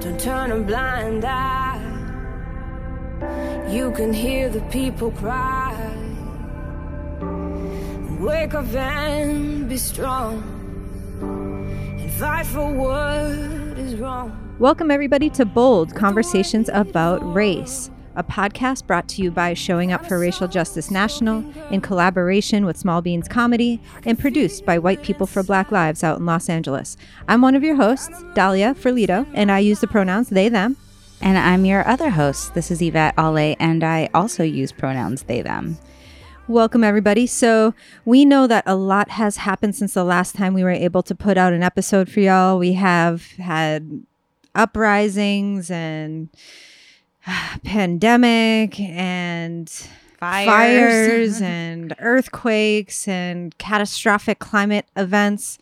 Don't turn a blind eye. You can hear the people cry. Wake up and be strong. And fight for what is wrong. Welcome, everybody, to Bold Conversations About Race, a podcast brought to you by Showing Up for Racial Justice National in collaboration with Small Beans Comedy and produced by White People for Black Lives out in Los Angeles. I'm one of your hosts, Dahlia Ferlito, and I use the pronouns they, them. And I'm your other host. This is Yvette Ale, and I also use pronouns they, them. Welcome, everybody. So, we know that a lot has happened since the last time we were able to put out an episode for y'all. We have had uprisings and pandemic and Fires. fires and earthquakes and catastrophic climate events.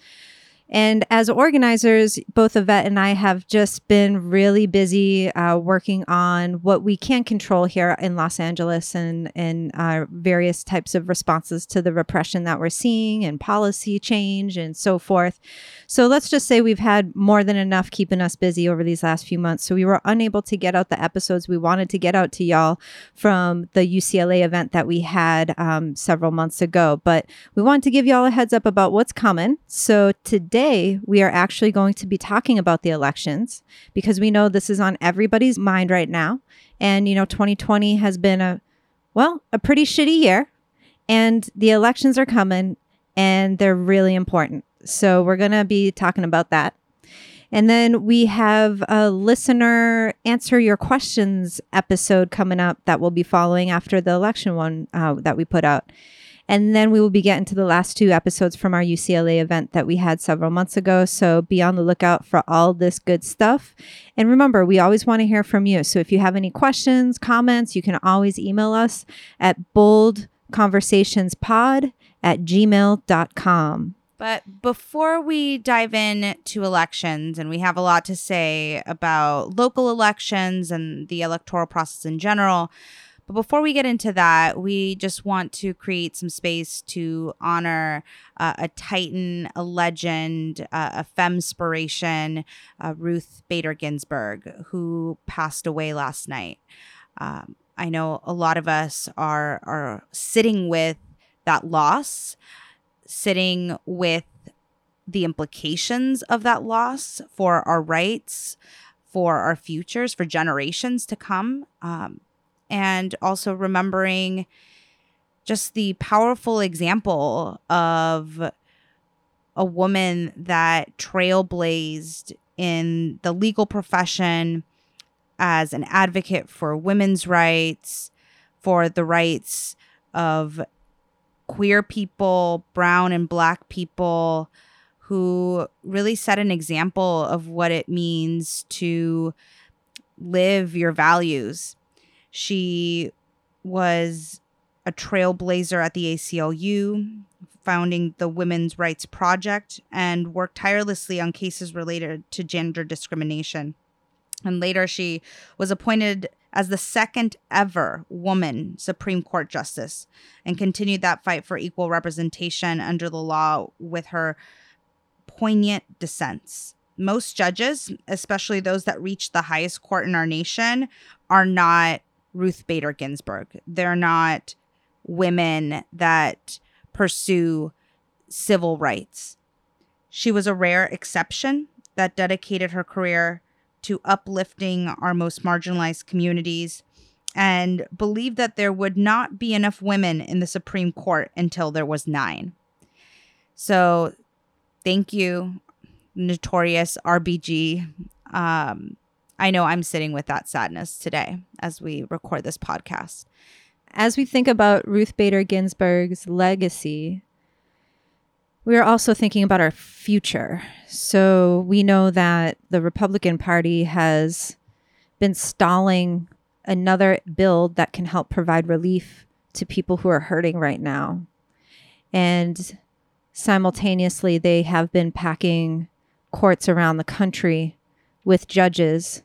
And as organizers, both Yvette and I have just been really busy uh, working on what we can control here in Los Angeles and, and uh, various types of responses to the repression that we're seeing and policy change and so forth. So let's just say we've had more than enough keeping us busy over these last few months. So we were unable to get out the episodes we wanted to get out to y'all from the UCLA event that we had um, several months ago. But we wanted to give y'all a heads up about what's coming. So today we are actually going to be talking about the elections because we know this is on everybody's mind right now. And, you know, 2020 has been a, well, a pretty shitty year. And the elections are coming and they're really important. So we're going to be talking about that. And then we have a listener answer your questions episode coming up that will be following after the election one uh, that we put out. And then we will be getting to the last two episodes from our UCLA event that we had several months ago. So be on the lookout for all this good stuff. And remember, we always want to hear from you. So if you have any questions, comments, you can always email us at boldconversationspod at gmail.com. But before we dive in to elections, and we have a lot to say about local elections and the electoral process in general, but before we get into that, we just want to create some space to honor uh, a titan, a legend, uh, a femspiration, uh, Ruth Bader Ginsburg, who passed away last night. Um, I know a lot of us are are sitting with that loss, sitting with the implications of that loss for our rights, for our futures, for generations to come. Um, and also remembering just the powerful example of a woman that trailblazed in the legal profession as an advocate for women's rights, for the rights of queer people, brown and black people, who really set an example of what it means to live your values she was a trailblazer at the ACLU, founding the Women's Rights Project, and worked tirelessly on cases related to gender discrimination. And later, she was appointed as the second ever woman Supreme Court Justice and continued that fight for equal representation under the law with her poignant dissents. Most judges, especially those that reach the highest court in our nation, are not Ruth Bader Ginsburg. They're not women that pursue civil rights. She was a rare exception that dedicated her career to uplifting our most marginalized communities and believed that there would not be enough women in the Supreme Court until there was nine. So, thank you, notorious RBG. Um, I know I'm sitting with that sadness today as we record this podcast. As we think about Ruth Bader Ginsburg's legacy, we are also thinking about our future. So we know that the Republican Party has been stalling another bill that can help provide relief to people who are hurting right now. And simultaneously, they have been packing courts around the country with judges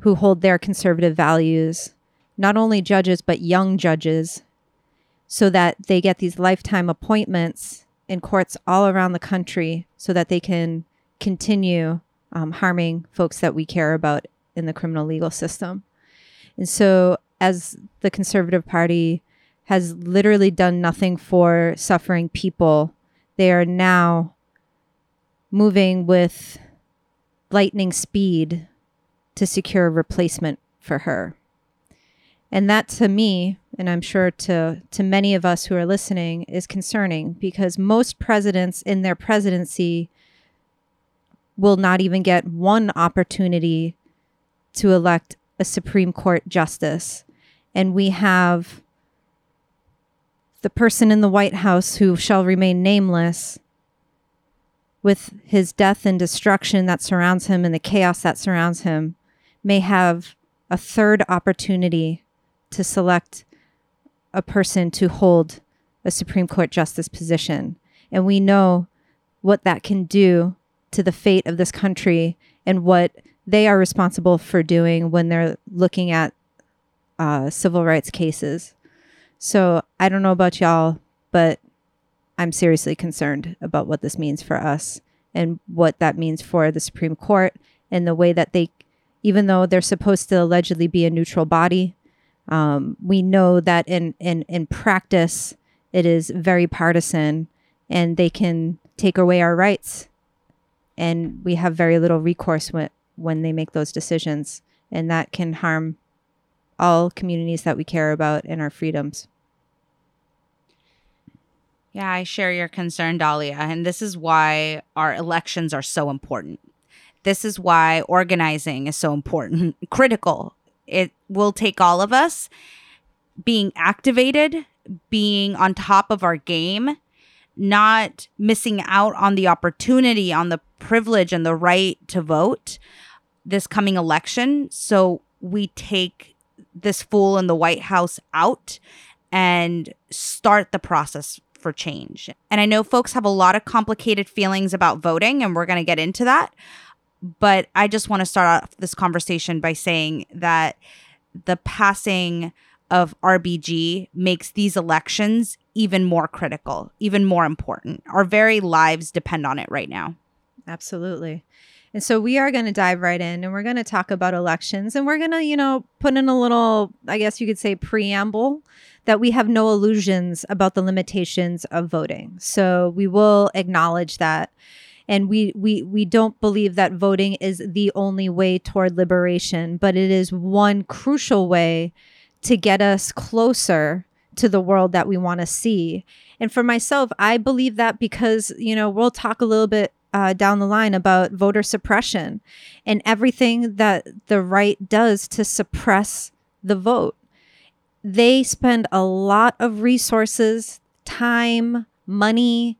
who hold their conservative values, not only judges, but young judges, so that they get these lifetime appointments in courts all around the country so that they can continue um, harming folks that we care about in the criminal legal system. And so, as the Conservative Party has literally done nothing for suffering people, they are now moving with lightning speed to secure a replacement for her. And that to me, and I'm sure to to many of us who are listening is concerning because most presidents in their presidency will not even get one opportunity to elect a Supreme Court justice. And we have the person in the White House who shall remain nameless with his death and destruction that surrounds him and the chaos that surrounds him may have a third opportunity to select a person to hold a Supreme Court justice position. And we know what that can do to the fate of this country and what they are responsible for doing when they're looking at uh, civil rights cases. So I don't know about y'all, but I'm seriously concerned about what this means for us and what that means for the Supreme Court and the way that they, even though they're supposed to allegedly be a neutral body, um, we know that in, in, in practice, it is very partisan and they can take away our rights. And we have very little recourse when, when they make those decisions. And that can harm all communities that we care about and our freedoms. Yeah, I share your concern, Dahlia. And this is why our elections are so important. This is why organizing is so important, critical it will take all of us being activated, being on top of our game, not missing out on the opportunity, on the privilege and the right to vote this coming election. So we take this fool in the White House out and start the process for change. And I know folks have a lot of complicated feelings about voting, and we're going to get into that. But I just want to start off this conversation by saying that the passing of RBG makes these elections even more critical, even more important. Our very lives depend on it right now. Absolutely. And so we are going to dive right in and we're going to talk about elections and we're going to, you know, put in a little, I guess you could say, preamble that we have no illusions about the limitations of voting. So we will acknowledge that and we we we don't believe that voting is the only way toward liberation but it is one crucial way to get us closer to the world that we want to see. And for myself i believe that because you know we'll talk a little bit uh, down the line about voter suppression and everything that the right does to suppress the vote. They spend a lot of resources time money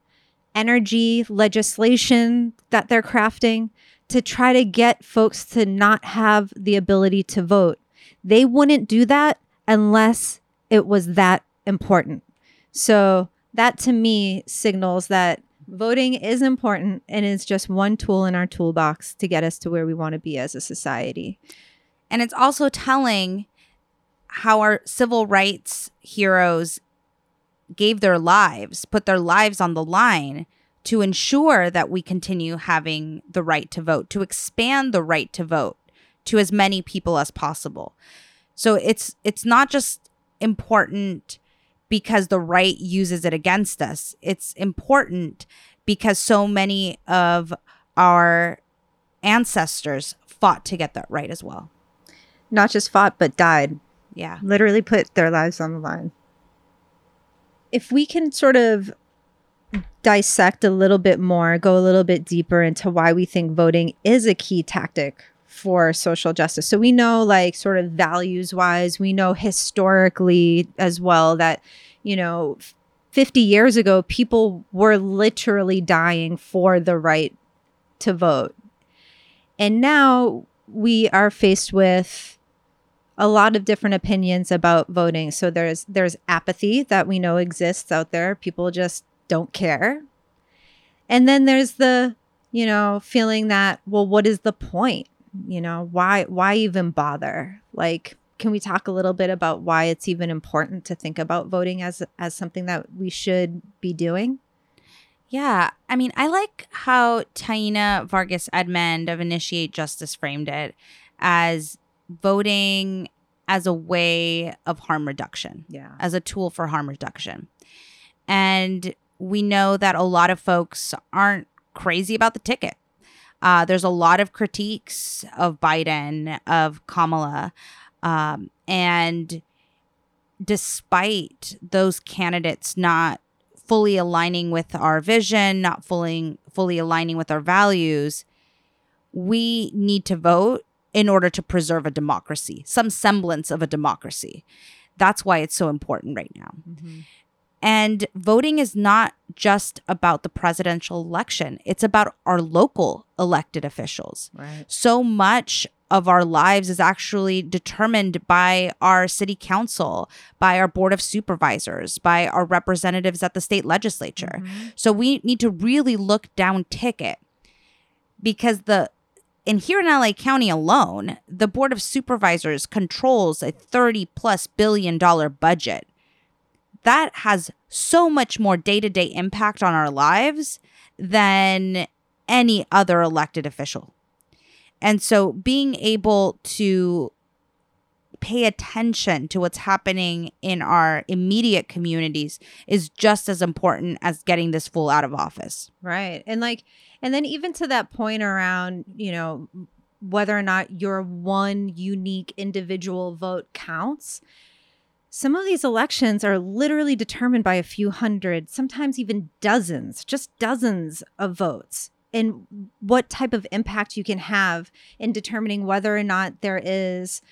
energy legislation that they're crafting to try to get folks to not have the ability to vote. They wouldn't do that unless it was that important. So, that to me signals that voting is important and is just one tool in our toolbox to get us to where we want to be as a society. And it's also telling how our civil rights heroes gave their lives, put their lives on the line to ensure that we continue having the right to vote, to expand the right to vote to as many people as possible. So it's it's not just important because the right uses it against us. It's important because so many of our ancestors fought to get that right as well. Not just fought, but died. Yeah. Literally put their lives on the line if we can sort of dissect a little bit more, go a little bit deeper into why we think voting is a key tactic for social justice. So we know, like, sort of values wise, we know historically as well that, you know, 50 years ago, people were literally dying for the right to vote. And now we are faced with a lot of different opinions about voting. So there's there's apathy that we know exists out there. People just don't care. And then there's the, you know, feeling that well what is the point? You know, why why even bother? Like can we talk a little bit about why it's even important to think about voting as as something that we should be doing? Yeah, I mean, I like how Taina Vargas Edmond of Initiate Justice framed it as voting as a way of harm reduction, Yeah. as a tool for harm reduction. And we know that a lot of folks aren't crazy about the ticket. Uh, there's a lot of critiques of Biden, of Kamala. Um, and despite those candidates not fully aligning with our vision, not fully fully aligning with our values, we need to vote in order to preserve a democracy, some semblance of a democracy. That's why it's so important right now. Mm-hmm. And voting is not just about the presidential election, it's about our local elected officials. Right. So much of our lives is actually determined by our city council, by our board of supervisors, by our representatives at the state legislature. Mm-hmm. So we need to really look down ticket because the in here in LA County alone, the board of supervisors controls a 30 plus billion dollar budget. That has so much more day-to-day impact on our lives than any other elected official. And so being able to pay attention to what's happening in our immediate communities is just as important as getting this fool out of office. Right. And like, and then even to that point around, you know, whether or not your one unique individual vote counts, some of these elections are literally determined by a few hundred, sometimes even dozens, just dozens of votes. And what type of impact you can have in determining whether or not there is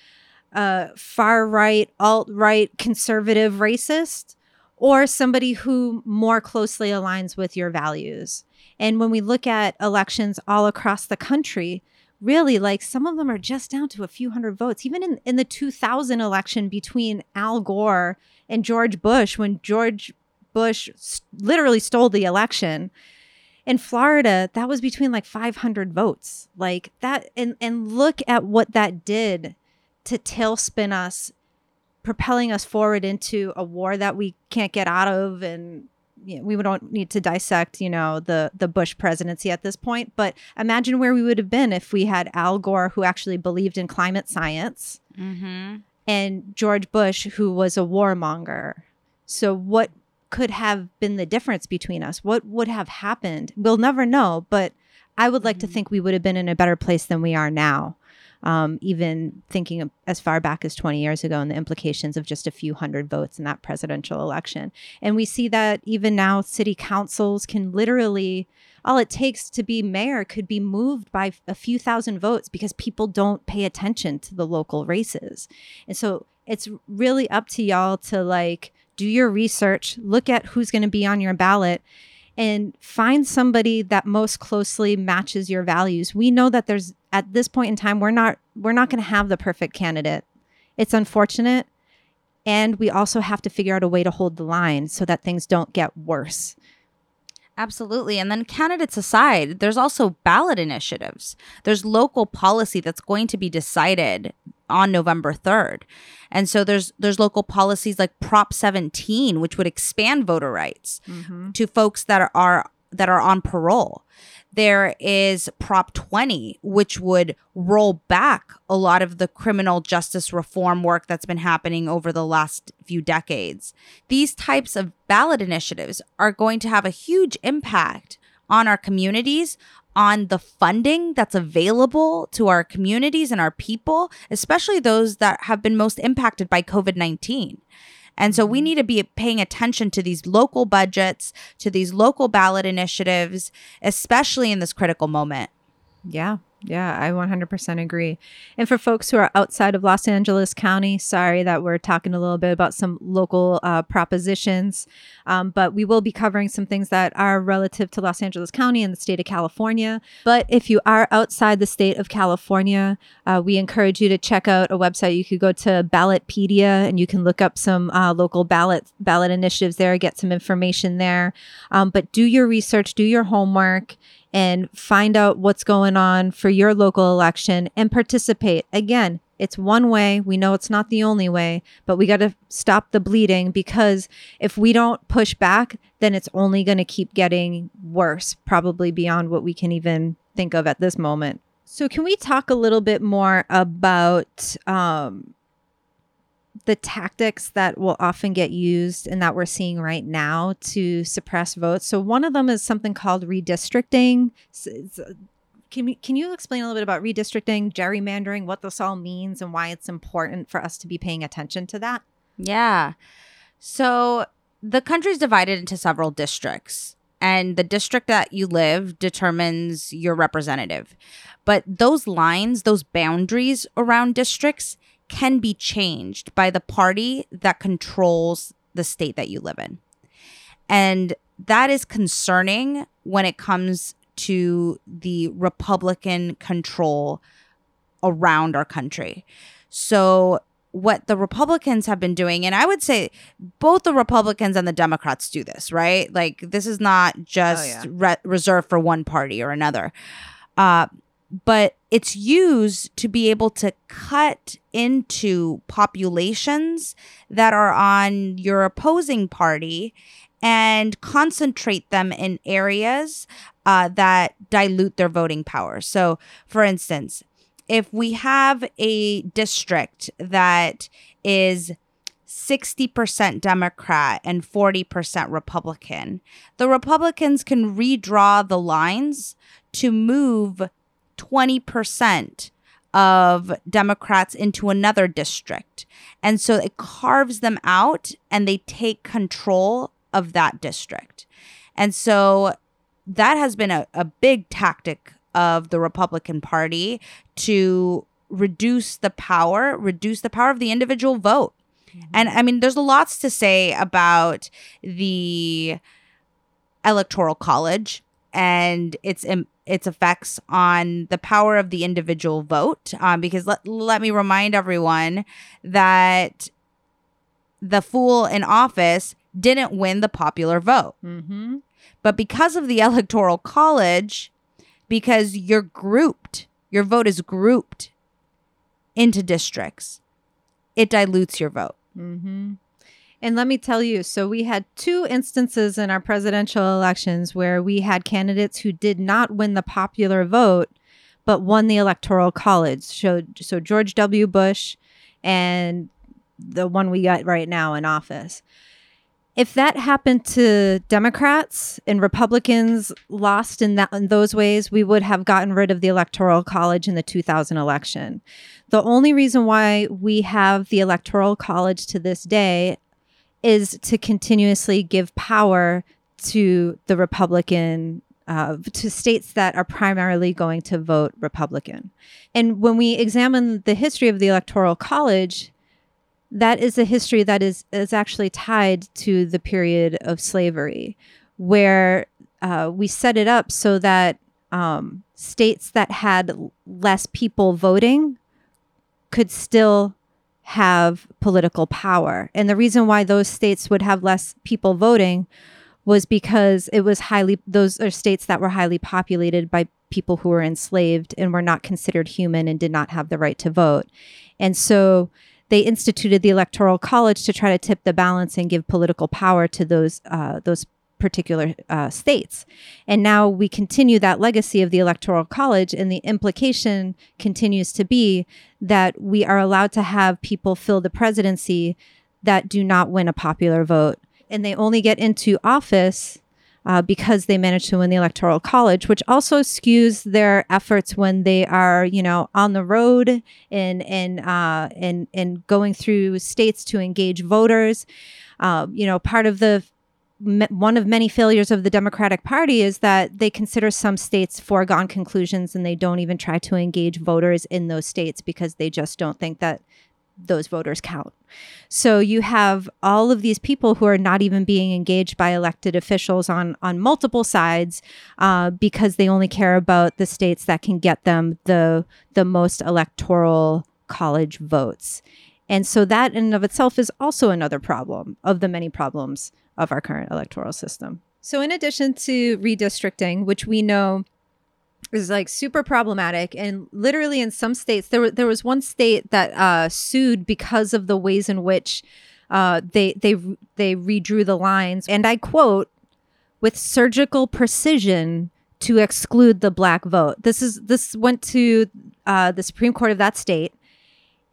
a far right, alt right, conservative racist or somebody who more closely aligns with your values. And when we look at elections all across the country, really like some of them are just down to a few hundred votes. Even in, in the 2000 election between Al Gore and George Bush, when George Bush s- literally stole the election. In Florida, that was between like 500 votes. Like that, and, and look at what that did to tailspin us propelling us forward into a war that we can't get out of and you know, we don't need to dissect you know the the bush presidency at this point. But imagine where we would have been if we had al gore who actually believed in climate science Mm-hmm. and george bush who was a warmonger. So what could have been the difference between us? What would have happened? We'll never know but i would like to Mhm. think we would have been in a better place than we are now um, even thinking as far back as 20 years ago and the implications of just a few hundred votes in that presidential election. And we see that even now, city councils can literally, all it takes to be mayor could be moved by a few thousand votes because people don't pay attention to the local races. And so it's really up to y'all to like do your research, look at who's going to be on your ballot and find somebody that most closely matches your values. We know that there's at this point in time we're not we're not going to have the perfect candidate. It's unfortunate and we also have to figure out a way to hold the line so that things don't get worse. Absolutely. And then candidates aside, there's also ballot initiatives. There's local policy that's going to be decided on November 3rd. And so there's there's local policies like Prop 17 which would expand voter rights mm-hmm. to folks that are that are on parole. There is Prop 20, which would roll back a lot of the criminal justice reform work that's been happening over the last few decades. These types of ballot initiatives are going to have a huge impact on our communities, on the funding that's available to our communities and our people, especially those that have been most impacted by COVID 19. And so we mm-hmm. need to be paying attention to these local budgets, to these local ballot initiatives, especially in this critical moment. Yeah. Yeah, I 100% agree. And for folks who are outside of Los Angeles County, sorry that we're talking a little bit about some local uh, propositions, um, but we will be covering some things that are relative to Los Angeles County and the state of California. But if you are outside the state of California, uh, we encourage you to check out a website. You could go to Ballotpedia and you can look up some uh, local ballot ballot initiatives there, get some information there. Um, but do your research, do your homework and find out what's going on for your local election and participate. Again, it's one way. We know it's not the only way, but we got to stop the bleeding because if we don't push back, then it's only going to keep getting worse, probably beyond what we can even think of at this moment. So, can we talk a little bit more about um, the tactics that will often get used and that we're seeing right now to suppress votes? So, one of them is something called redistricting. Can, we, can you explain a little bit about redistricting, gerrymandering, what this all means, and why it's important for us to be paying attention to that? Yeah. So, the country is divided into several districts and the district that you live determines your representative. But those lines, those boundaries around districts can be changed by the party that controls the state that you live in. And that is concerning when it comes to the Republican control around our country. So what the Republicans have been doing, and I would say both the Republicans and the Democrats do this, right? Like this is not just oh, yeah. re- reserved for one party or another. Uh, but it's used to be able to cut into populations that are on your opposing party and concentrate them in areas uh, that dilute their voting power. So, for instance, if we have a district that is 60% Democrat and 40% Republican, the Republicans can redraw the lines to move 20% of Democrats into another district. And so it carves them out and they take control of that district. And so that has been a, a big tactic of the Republican Party to reduce the power, reduce the power of the individual vote. Mm-hmm. And I mean, there's lots to say about the electoral college and its its effects on the power of the individual vote. Um, because let let me remind everyone that the fool in office didn't win the popular vote, mm-hmm. but because of the electoral college, because you're grouped, your vote is grouped into districts. It dilutes your vote. Mm-hmm. And let me tell you so we had two instances in our presidential elections where we had candidates who did not win the popular vote, but won the electoral college. So, so George W. Bush and the one we got right now in office if that happened to Democrats and Republicans lost in that in those ways, we would have gotten rid of the electoral college in the 2000 election. The only reason why we have the electoral college to this day is to continuously give power to the Republican uh, to states that are primarily going to vote Republican. And when we examine the history of the Electoral College, that is a history that is is actually tied to the period of slavery, where uh, we set it up so that um, states that had less people voting could still have political power. And the reason why those states would have less people voting was because it was highly those are states that were highly populated by people who were enslaved and were not considered human and did not have the right to vote. And so they instituted the electoral college to try to tip the balance and give political power to those uh, those particular uh, states. And now we continue that legacy of the electoral college, and the implication continues to be that we are allowed to have people fill the presidency that do not win a popular vote, and they only get into office uh, because they managed to win the electoral college, which also skews their efforts when they are, you know, on the road and and uh, and and going through states to engage voters. Uh, you know, part of the one of many failures of the Democratic Party is that they consider some states foregone conclusions and they don't even try to engage voters in those states because they just don't think that those voters count. So you have all of these people who are not even being engaged by elected officials on on multiple sides uh, because they only care about the states that can get them the the most electoral college votes. And so that in and of itself is also another problem of the many problems of our current electoral system. So in addition to redistricting, which we know is like super problematic and literally in some states there there was one state that uh, sued because of the ways in which uh, they they they redrew the lines and I quote with surgical precision to exclude the black vote. This is this went to uh, the Supreme Court of that state,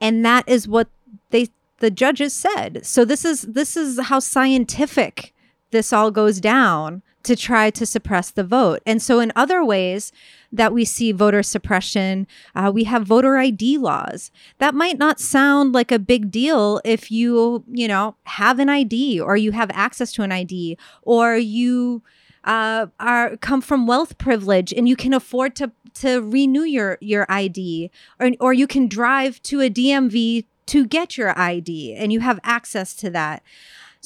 and that is what they the judges said. So this is this is how scientific this all goes down to try to suppress the vote. And so in other ways that we see voter suppression, uh, we have voter ID laws. That might not sound like a big deal if you you know have an ID or you have access to an ID or you uh, are come from wealth privilege and you can afford to to renew your your ID or or you can drive to a DMV to get your ID and you have access to that.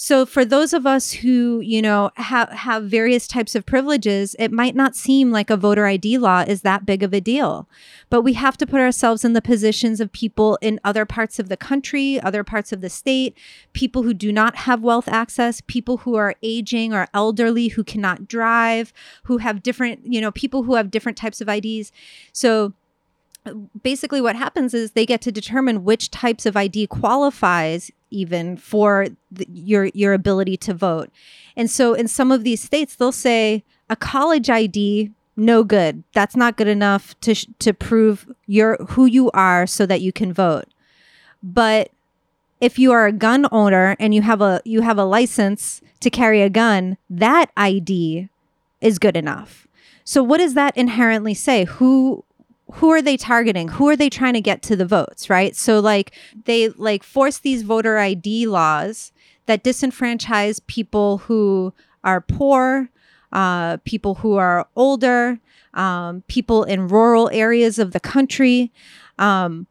So for those of us who, you know, have have various types of privileges, it might not seem like a voter ID law is that big of a deal. But we have to put ourselves in the positions of people in other parts of the country, other parts of the state, people who do not have wealth access, people who are aging or elderly who cannot drive, who have different, you know, people who have different types of IDs. So basically what happens is they get to determine which types of ID qualifies even for the, your your ability to vote. And so in some of these states they'll say a college ID no good. That's not good enough to sh- to prove your who you are so that you can vote. But if you are a gun owner and you have a you have a license to carry a gun, that ID is good enough. So what does that inherently say? Who who are they targeting? Who are they trying to get to the votes, right? So like they like force these voter ID laws that disenfranchise people who are poor, uh, people who are older, um, people in rural areas of the country, um,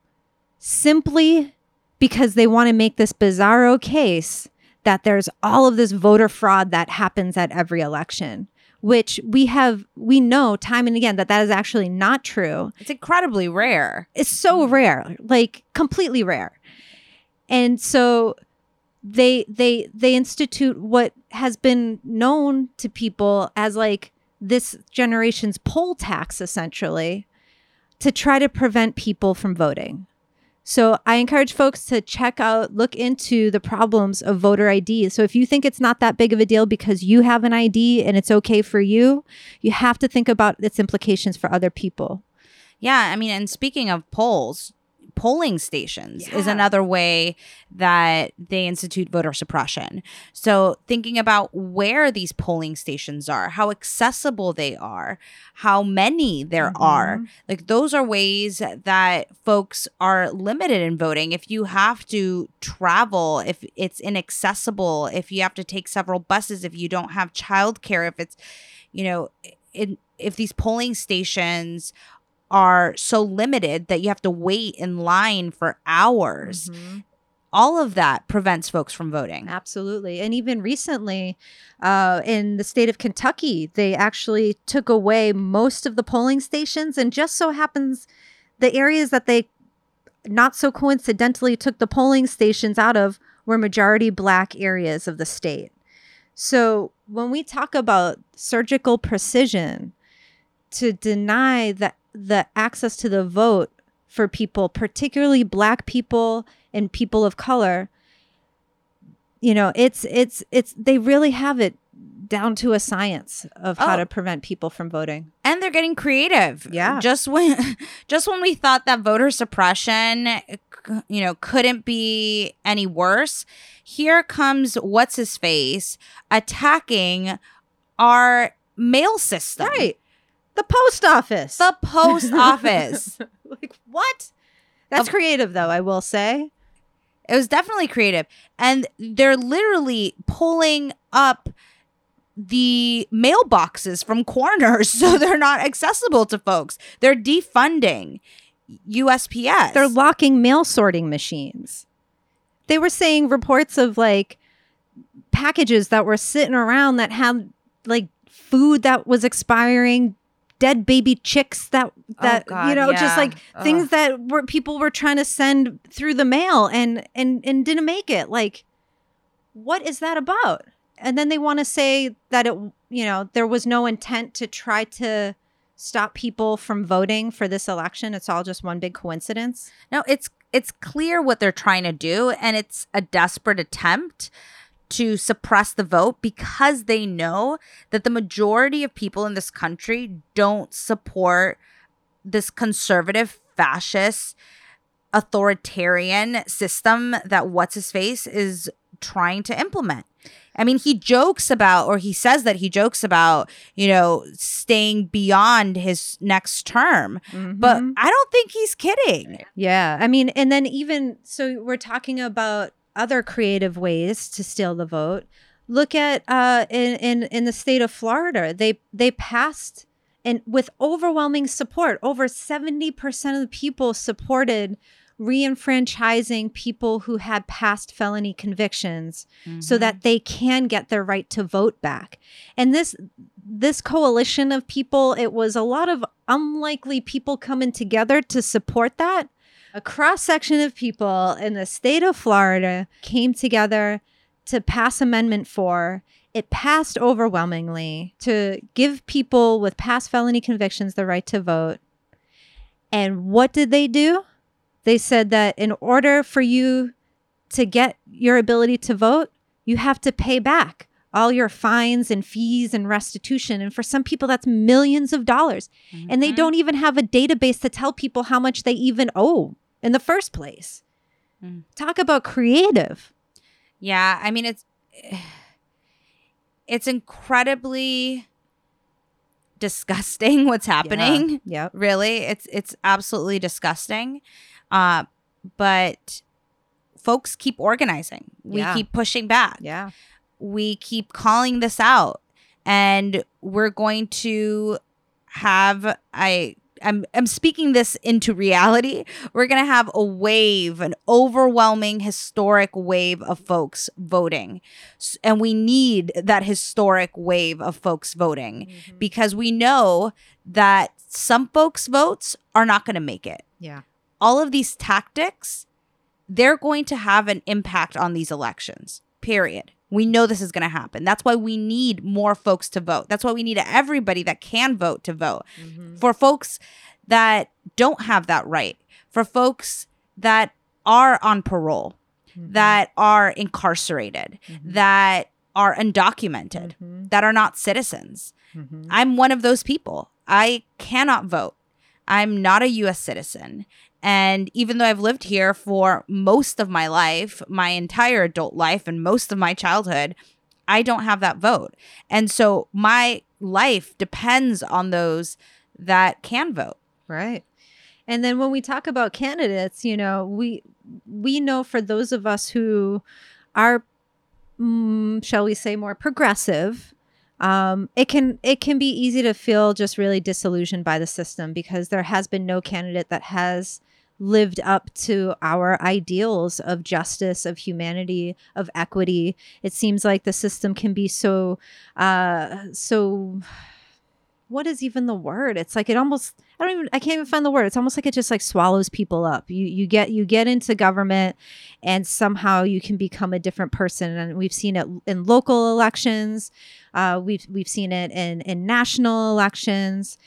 simply because they want to make this bizarro case that there's all of this voter fraud that happens at every election which we have we know time and again that that is actually not true. It's incredibly rare. it's so rare like completely rare. And so they they they institute what has been known to people as like this generation's poll tax essentially to try to prevent people from voting so I encourage folks to check out, look into the problems of voter ID. So if you think it's not that big of a deal because you have an ID and it's okay for you, you have to think about its implications for other people. Yeah, I mean, and speaking of polls, polling stations is another way that they institute voter suppression. So, thinking about where these polling stations are, how accessible they are, how many there mm-hmm. are, like those are ways that folks are limited in voting. If you have to travel, if it's inaccessible, if you have to take several buses, if you don't have childcare, if it's, you know, in, if these polling stations are so limited that you have to wait in line for hours. All of that prevents folks from voting. Absolutely. And even recently, uh, in the state of Kentucky, they actually took away most of the polling stations. And just so happens the areas that they not so coincidentally took the polling stations out of were majority black areas of the state. So when we talk about surgical precision to deny the, the access to the vote for people, particularly black people and people of color, you know, it's it's it's they really have it down to a science of how Oh. to prevent people from voting. and they're getting creative. Yeah. Just when just when we thought that voter suppression you know couldn't be any worse, here comes what's his face attacking our mail system. The post office. The post office. like what? That's Of- creative though, I will say. It was definitely creative. And they're literally pulling up the mailboxes from corners so they're not accessible to folks. They're defunding USPS. They're locking mail sorting machines. They were saying reports of like packages that were sitting around that had like food that was expiring, dead baby chicks that oh, that Oh, God, you know just like Ugh. things that were people were trying to send through the mail and and and didn't make it. Like what is that about? And then they want to say that it you know there was no intent to try to stop people from voting for this election. It's all just one big coincidence. No, it's it's clear what they're trying to do and it's a desperate attempt. To suppress the vote because they know that the majority of people in this country don't support this conservative fascist authoritarian system that what's his face is trying to implement. I mean, he jokes about, or he says that he jokes about, you know, staying beyond his next term. But Mhm. I don't think he's kidding. Yeah. I mean, and then even so, we're talking about other creative ways to steal the vote. Look at uh, in, in in the state of Florida, they they passed and with overwhelming support, over seventy percent of the people supported re-enfranchising people who had past felony convictions so that they can get their right to vote back. And this this coalition of people, it was a lot of unlikely people coming together to support that. A cross section of people in the state of Florida came together to pass Amendment 4. It passed overwhelmingly to give people with past felony convictions the right to vote. And what did they do? They said that in order for you to get your ability to vote, you have to pay back all your fines and fees and restitution. And for some people, that's millions of dollars. And they Mhm. don't even have a database to tell people how much they even owe in the first place. Mm. Talk about creative. Yeah, I mean it's it's incredibly disgusting what's happening. Yep. Really, it's it's absolutely disgusting. Uh, but folks keep organizing. We Yeah. keep pushing back. Yeah. We keep calling this out, and we're going to have I. I'm, I'm speaking this into reality. We're going to have a wave, an overwhelming historic wave of folks voting. And we need that historic wave of folks voting Mm-hmm. because we know that some folks' votes are not going to make it. Yeah. All of these tactics, they're going to have an impact on these elections, period. We know this is going to happen. That's why we need more folks to vote. That's why we need everybody that can vote to vote. Mm-hmm. For folks that don't have that right, for folks that are on parole, mm-hmm. that are incarcerated, mm-hmm. that are undocumented, that are not citizens. I'm one of those people. I cannot vote. I'm not a US citizen. And even though I've lived here for most of my life, my entire adult life, and most of my childhood, I don't have that vote. And so my life depends on those that can vote. Right. And then when we talk about candidates, you know, we we know for those of us who are mm, shall we say more progressive, um, it can it can be easy to feel just really disillusioned by the system because there has been no candidate that has lived up to our ideals of justice, of humanity, of equity. It seems like the system can be so uh so what is even the word? It's like it almost I don't even I can't even find the word. It's almost like it just like swallows people up. You you get you get into government and somehow you can become a different person. And we've seen it in local elections. Uh, we've we've seen it in in national elections.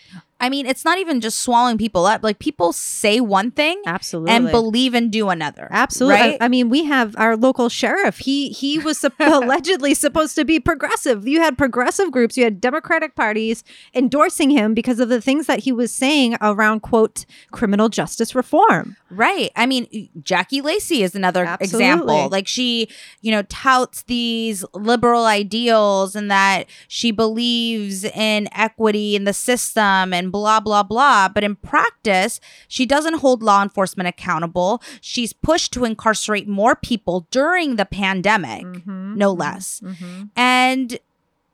I mean, it's not even just swallowing people up. Like people say one thing Absolutely. and believe and do another. Absolutely. Right? I, I mean, we have our local sheriff. He he was allegedly supposed to be progressive. You had progressive groups, you had Democratic parties endorsing him because of the things that he was saying around quote criminal justice reform. Right. I mean, Jackie Lacey is another Absolutely. example. Like she, you know, touts these liberal ideals and that she believes in equity in the system and blah, blah, blah. But in practice, she doesn't hold law enforcement accountable. She's pushed to incarcerate more people during the pandemic, Mm-hmm. no less. And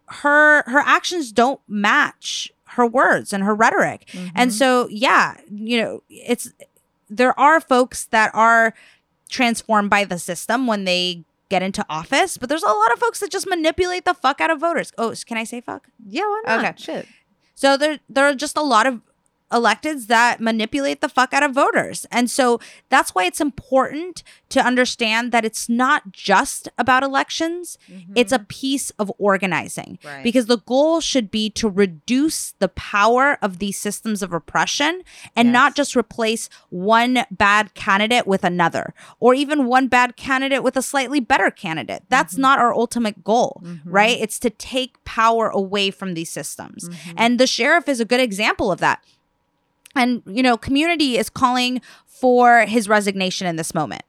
her her actions don't match her words and her rhetoric. Mm-hmm. And so, yeah, you know, it's there are folks that are transformed by the system when they get into office, but there's a lot of folks that just manipulate the fuck out of voters. Oh, can I say fuck? Yeah, why not? Okay. Shit. So there there are just a lot of electeds that manipulate the fuck out of voters. And so that's why it's important to understand that it's not just about elections, mm-hmm. it's a piece of organizing. Right. Because the goal should be to reduce the power of these systems of oppression and not just replace one bad candidate with another or even one bad candidate with a slightly better candidate. That's mm-hmm. not our ultimate goal, mm-hmm. right? It's to take power away from these systems. And the sheriff is a good example of that and you know community is calling for his resignation in this moment.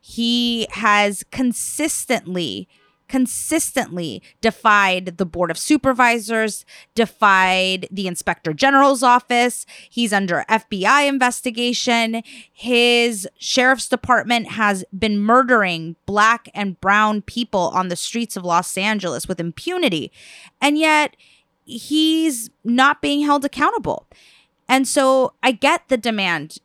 He has consistently consistently defied the board of supervisors defied the inspector general's office. He's under fbi investigation. His sheriff's department has been murdering black and brown people on the streets of los angeles with impunity. And yet he's not being held accountable and so I get the demand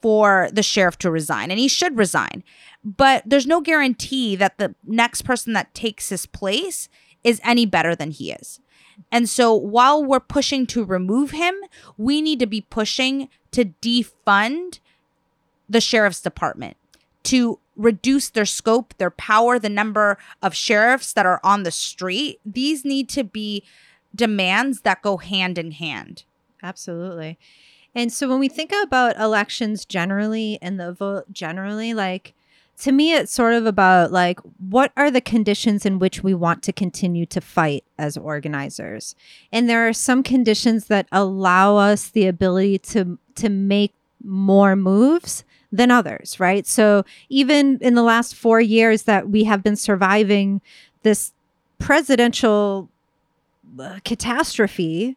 for the sheriff to resign, and he should resign. But there's no guarantee that the next person that takes his place is any better than he is. And so while we're pushing to remove him, we need to be pushing to defund the sheriff's department to reduce their scope, their power, the number of sheriffs that are on the street. These need to be demands that go hand in hand. Absolutely. And so when we think about elections generally and the vote generally, like to me, it's sort of about like what are the conditions in which we want to continue to fight as organizers. And there are some conditions that allow us the ability to to make more moves than others, right? So even in the last four years that we have been surviving this presidential uh, catastrophe,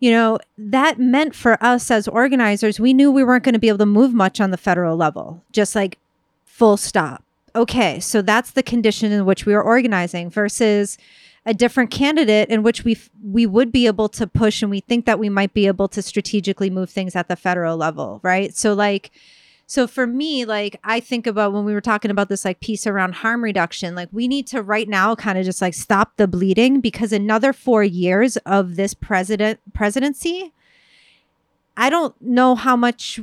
you know, that meant for us as organizers, we knew we weren't going to be able to move much on the federal level, just like full stop. Okay, so that's the condition in which we are organizing versus a different candidate in which we f- we would be able to push and we think that we might be able to strategically move things at the federal level, right? So like so for me, like I think about when we were talking about this like piece around harm reduction, like we need to right now kind of just like stop the bleeding because another 4 years of this president presidency I don't know how much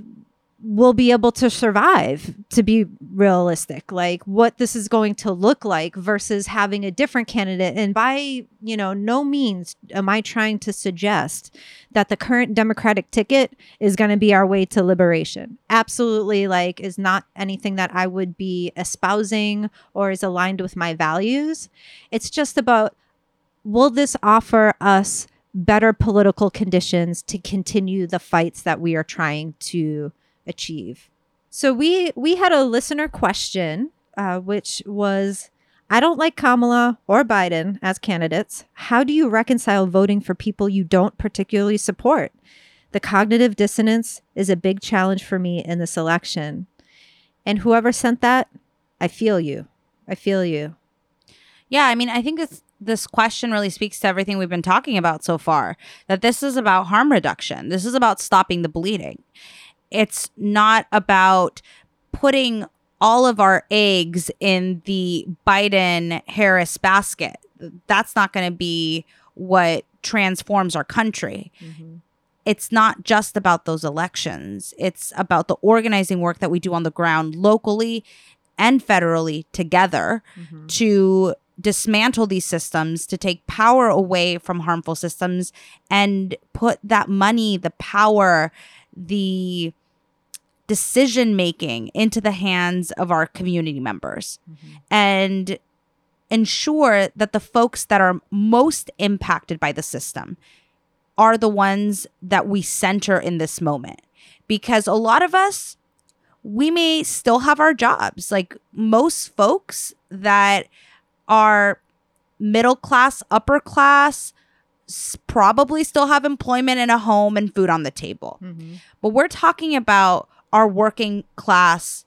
we'll be able to survive to be realistic like what this is going to look like versus having a different candidate. And by you know no means am i trying to suggest that the current democratic ticket is going to be our way to liberation. Absolutely like is not anything that i would be espousing or is aligned with my values. It's just about will this offer us better political conditions to continue the fights that we are trying to achieve so we we had a listener question uh, which was i don't like kamala or biden as candidates how do you reconcile voting for people you don't particularly support the cognitive dissonance is a big challenge for me in this election and whoever sent that i feel you i feel you Yeah, I mean, I think this this question really speaks to everything we've been talking about so far. That this is about harm reduction. This is about stopping the bleeding. It's not about putting all of our eggs in the Biden Harris basket. That's not going to be what transforms our country. Mm-hmm. It's not just about those elections. It's about the organizing work that we do on the ground locally and federally together mm-hmm. to dismantle these systems, to take power away from harmful systems and put that money, the power, the decision making into the hands of our community members and ensure that the folks that are most impacted by the system are the ones that we center in this moment. Because a lot of us we may still have our jobs. Like most folks that are middle class upper class probably still have employment and a home and food on the table. Mm-hmm. But we're talking about our working class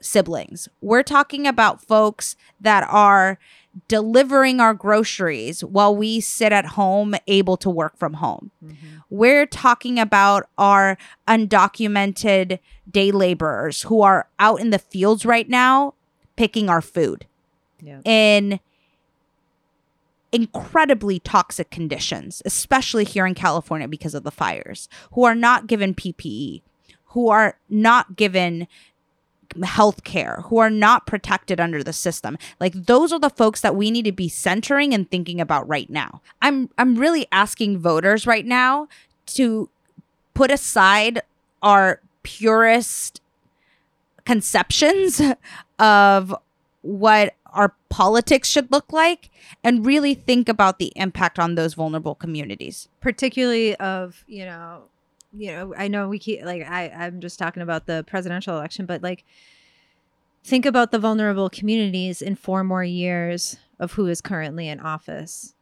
siblings. We're talking about folks that are delivering our groceries while we sit at home able to work from home. Mm-hmm. We're talking about our undocumented day laborers who are out in the fields right now picking our food Yeah. in incredibly toxic conditions, especially here in California because of the fires, who are not given PPE, who are not given health care, who are not protected under the system. Like those are the folks that we need to be centering and thinking about right now. I'm I'm really asking voters right now to put aside our purest conceptions of what our politics should look like and really think about the impact on those vulnerable communities particularly of you know you know i know we keep like i i'm just talking about the presidential election but like think about the vulnerable communities in four more years of who is currently in office.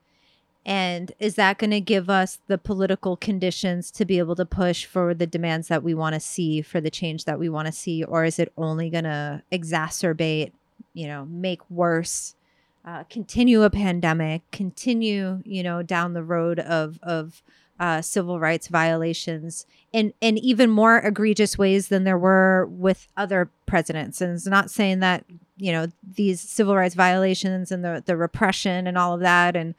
And is that going to give us the political conditions to be able to push for the demands that we want to see for the change that we want to see? Or is it only going to exacerbate you know, make worse, uh, continue a pandemic, continue, you know, down the road of of uh, civil rights violations in in even more egregious ways than there were with other presidents. And it's not saying that you know these civil rights violations and the the repression and all of that and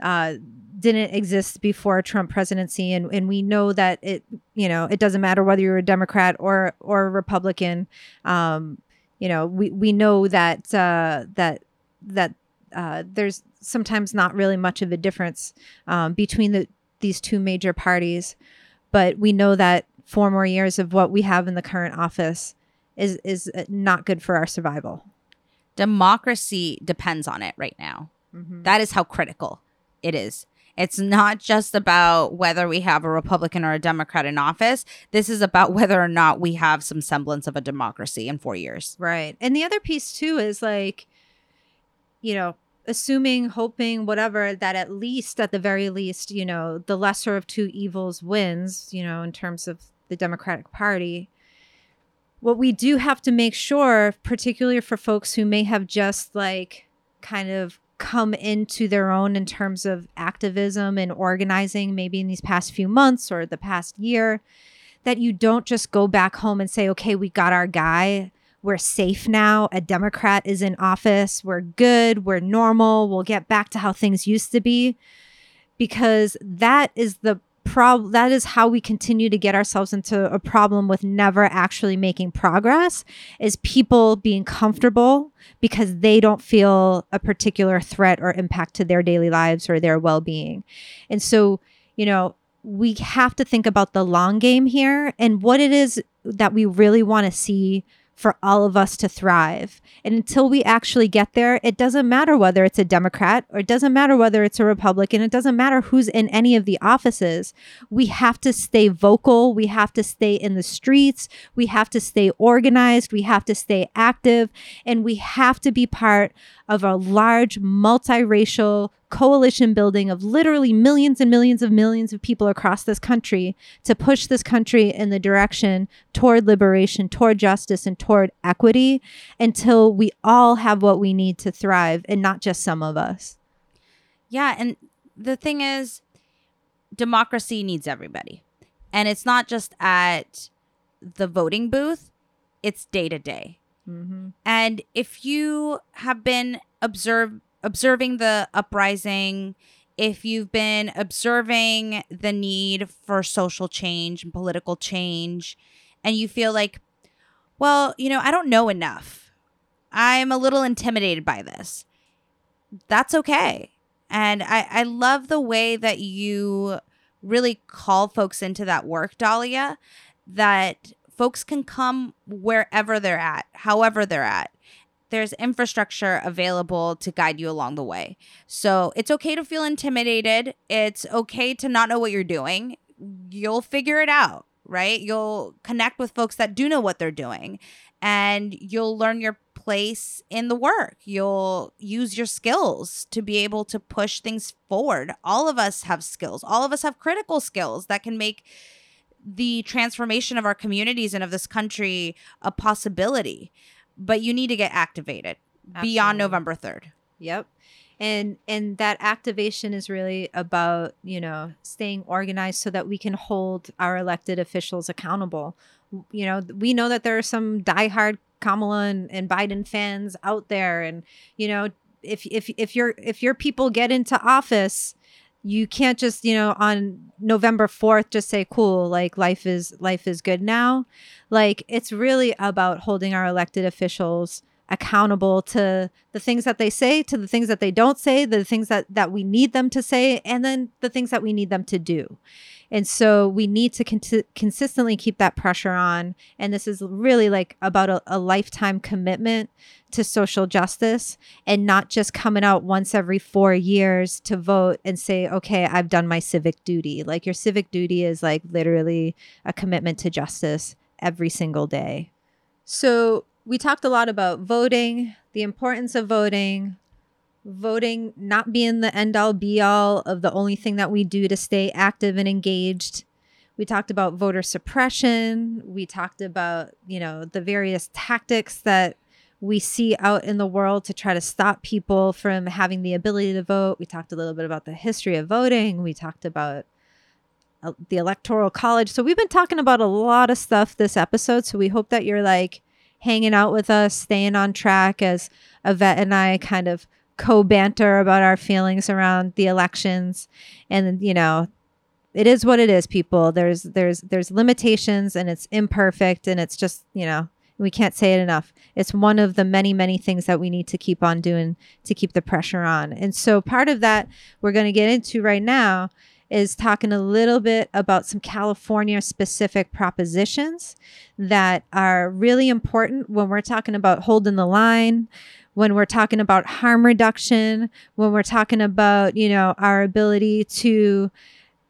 uh, didn't exist before Trump presidency, and and we know that it you know it doesn't matter whether you're a Democrat or or Republican. Um, you know we we know that uh, that that uh, there's sometimes not really much of a difference um, between the these two major parties, but we know that four more years of what we have in the current office is is uh, not good for our survival. Democracy depends on it right now. Mm-hmm. That is how critical it is. It's not just about whether we have a Republican or a Democrat in office. This is about whether or not we have some semblance of a democracy in four years. Right. And the other piece, too, is like, you know, assuming, hoping, whatever, that at least, at the very least, you know, the lesser of two evils wins, you know, in terms of the Democratic Party. What we do have to make sure, particularly for folks who may have just like kind of come into their own in terms of activism and organizing, maybe in these past few months or the past year, that you don't just go back home and say, okay, we got our guy. We're safe now. A Democrat is in office. We're good. We're normal. We'll get back to how things used to be. Because that is the problem. that is how we continue to get ourselves into a problem with never actually making progress is people being comfortable because they don't feel a particular threat or impact to their daily lives or their well-being. And so, you know, we have to think about the long game here and what it is that we really want to see for all of us to thrive. And until we actually get there, it doesn't matter whether it's a Democrat or it doesn't matter whether it's a Republican. It doesn't matter who's in any of the offices. We have to stay vocal. We have to stay in the streets. We have to stay organized. We have to stay active. And we have to be part of a large multiracial coalition building of literally millions and millions of millions of people across this country to push this country in the direction toward liberation, toward justice, and toward equity until we all have what we need to thrive and not just some of us. Yeah. And the thing is, democracy needs everybody. And it's not just at the voting booth, it's day to day. Mm-hmm. And if you have been observe, observing the uprising, if you've been observing the need for social change and political change, and you feel like, well, you know, I don't know enough, I'm a little intimidated by this, that's okay. And I, I love the way that you really call folks into that work, Dahlia, that folks can come wherever they're at, however they're at. There's infrastructure available to guide you along the way. So it's okay to feel intimidated. It's okay to not know what you're doing. You'll figure it out, right? You'll connect with folks that do know what they're doing and you'll learn your place in the work. You'll use your skills to be able to push things forward. All of us have skills, all of us have critical skills that can make the transformation of our communities and of this country a possibility. But you need to get activated Absolutely. beyond November 3rd. Yep. And and that activation is really about, you know, staying organized so that we can hold our elected officials accountable. You know, we know that there are some diehard Kamala and, and Biden fans out there and, you know, if if if your if your people get into office, you can't just you know on November fourth just say cool like life is life is good now. Like it's really about holding our elected officials accountable to the things that they say, to the things that they don't say, the things that that we need them to say, and then the things that we need them to do. And so we need to con- consistently keep that pressure on. And this is really like about a, a, lifetime commitment to social justice and not just coming out once every four years to vote and say, okay, I've done my civic duty. Like your civic duty is like literally a commitment to justice every single day. So we talked a lot about voting, the importance of voting, voting not being the end all be all of the only thing that we do to stay active and engaged. We talked about voter suppression. We talked about, you know, the various tactics that we see out in the world to try to stop people from having the ability to vote. We talked a little bit about the history of voting. We talked about uh, the electoral college. So we've been talking about a lot of stuff this episode. So we hope that you're like hanging out with us, staying on track as Yvette and I kind of co banter about our feelings around the elections. And, you know, it is what it is, people. There's there's there's limitations and it's imperfect and it's just, you know, we can't say it enough. It's one of the many, many things that we need to keep on doing to keep the pressure on. And so part of that we're going to get into right now is talking a little bit about some California specific propositions that are really important when we're talking about holding the line, when we're talking about harm reduction, when we're talking about, you know, our ability to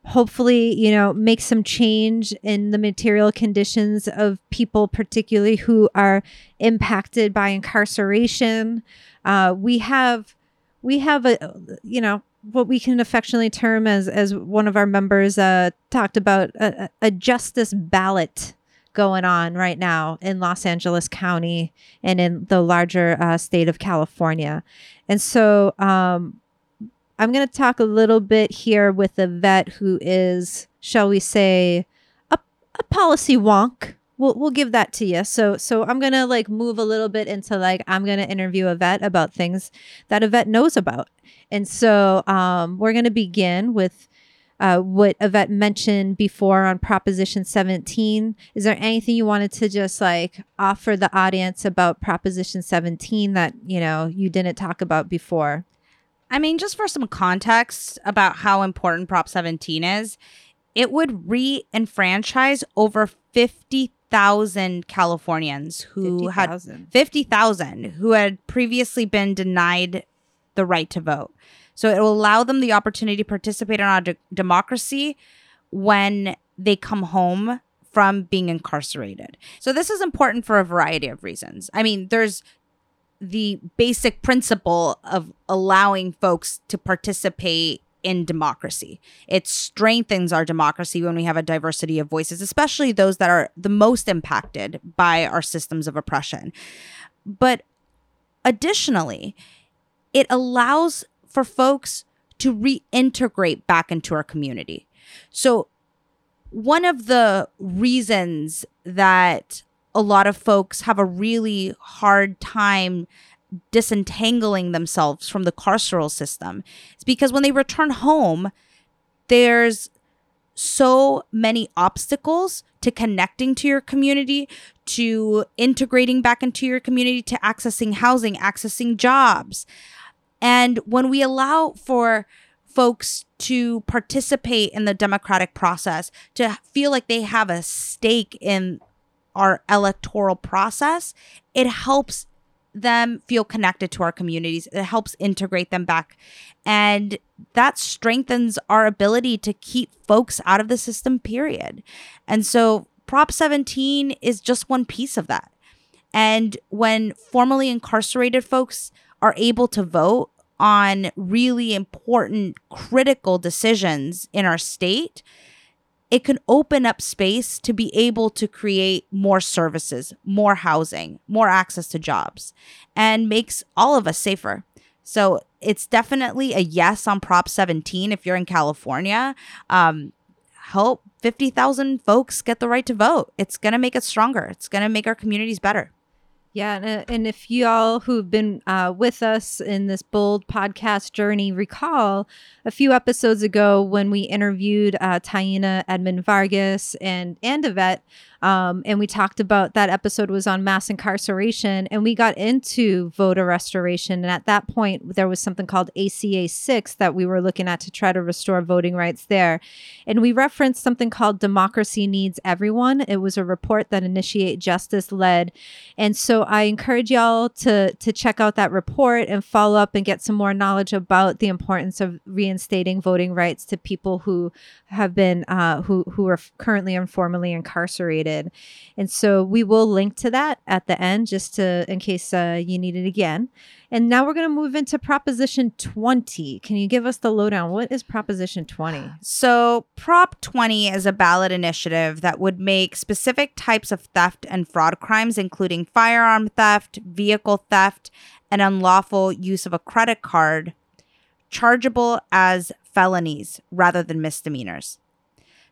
hopefully, you know, make some change in the material conditions of people, particularly who are impacted by incarceration. Uh, we have, we have a, you know, what we can affectionately term as as one of our members uh, talked about a, a, justice ballot going on right now in Los Angeles County and in the larger uh, state of California, and so um, I'm going to talk a little bit here with Yvette who is, shall we say, a, a policy wonk we'll we'll give that to you. So so I'm gonna like move a little bit into like I'm gonna interview Yvette about things that Yvette knows about, and so um, we're gonna begin with. Uh, what Yvette mentioned before on Proposition 17. Is there anything you wanted to just like offer the audience about Proposition 17 that you know you didn't talk about before? I mean, just for some context about how important Prop 17 is, it would re enfranchise over 50,000 Californians who 50, had 50,000 who had previously been denied the right to vote. So it will allow them the opportunity to participate in our de- democracy when they come home from being incarcerated. So this is important for a variety of reasons. I mean, there's the basic principle of allowing folks to participate in democracy. It strengthens our democracy when we have a diversity of voices, especially those that are the most impacted by our systems of oppression. But additionally, it allows for folks to reintegrate back into our community. So, one of the reasons that a lot of folks have a really hard time disentangling themselves from the carceral system. is because when they return home, there's so many obstacles to connecting to your community, to integrating back into your community, to accessing housing, accessing jobs. And when we allow for folks to participate in the democratic process, to feel like they have a stake in our electoral process, it helps them feel connected to our communities. It helps integrate them back. And that strengthens our ability to keep folks out of the system, period. And so Prop 17 is just one piece of that. And when formerly incarcerated folks are able to vote on really important, critical decisions in our state, it can open up space to be able to create more services, more housing, more access to jobs, and makes all of us safer. So it's definitely a yes on Prop 17 if you're in California. Um, help 50,000 folks get the right to vote. It's going to make us stronger, it's going to make our communities better. Yeah, and, uh, if you all who've been uh, with us in this bold podcast journey recall a few episodes ago when we interviewed uh, Taina Edmond Vargas and and Yvette, um, and we talked about that episode was on mass incarceration, and we got into voter restoration. And at that point, there was something called ACA six that we were looking at to try to restore voting rights there, and we referenced something called Democracy Needs Everyone. It was a report that Initiate Justice led, and so I encourage y'all to to check out that report and follow up and get some more knowledge about the importance of reinstating voting rights to people who have been uh, who who are currently informally incarcerated. And so we will link to that at the end, just to in case uh, you need it again. And now we're going to move into Proposition 20. Can you give us the lowdown? What is Proposition 20? So, Prop 20 is a ballot initiative that would make specific types of theft and fraud crimes, including firearm theft, vehicle theft, and unlawful use of a credit card, chargeable as felonies rather than misdemeanors.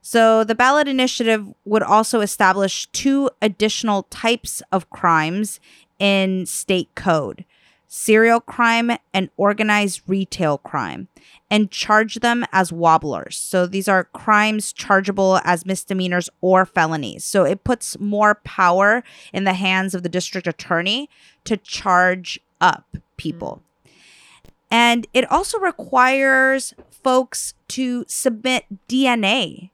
So, the ballot initiative would also establish two additional types of crimes in state code serial crime, and organized retail crime, and charge them as wobblers. So these are crimes chargeable as misdemeanors or felonies. So it puts more power in the hands of the district attorney to charge up people. And it also requires folks to submit DNA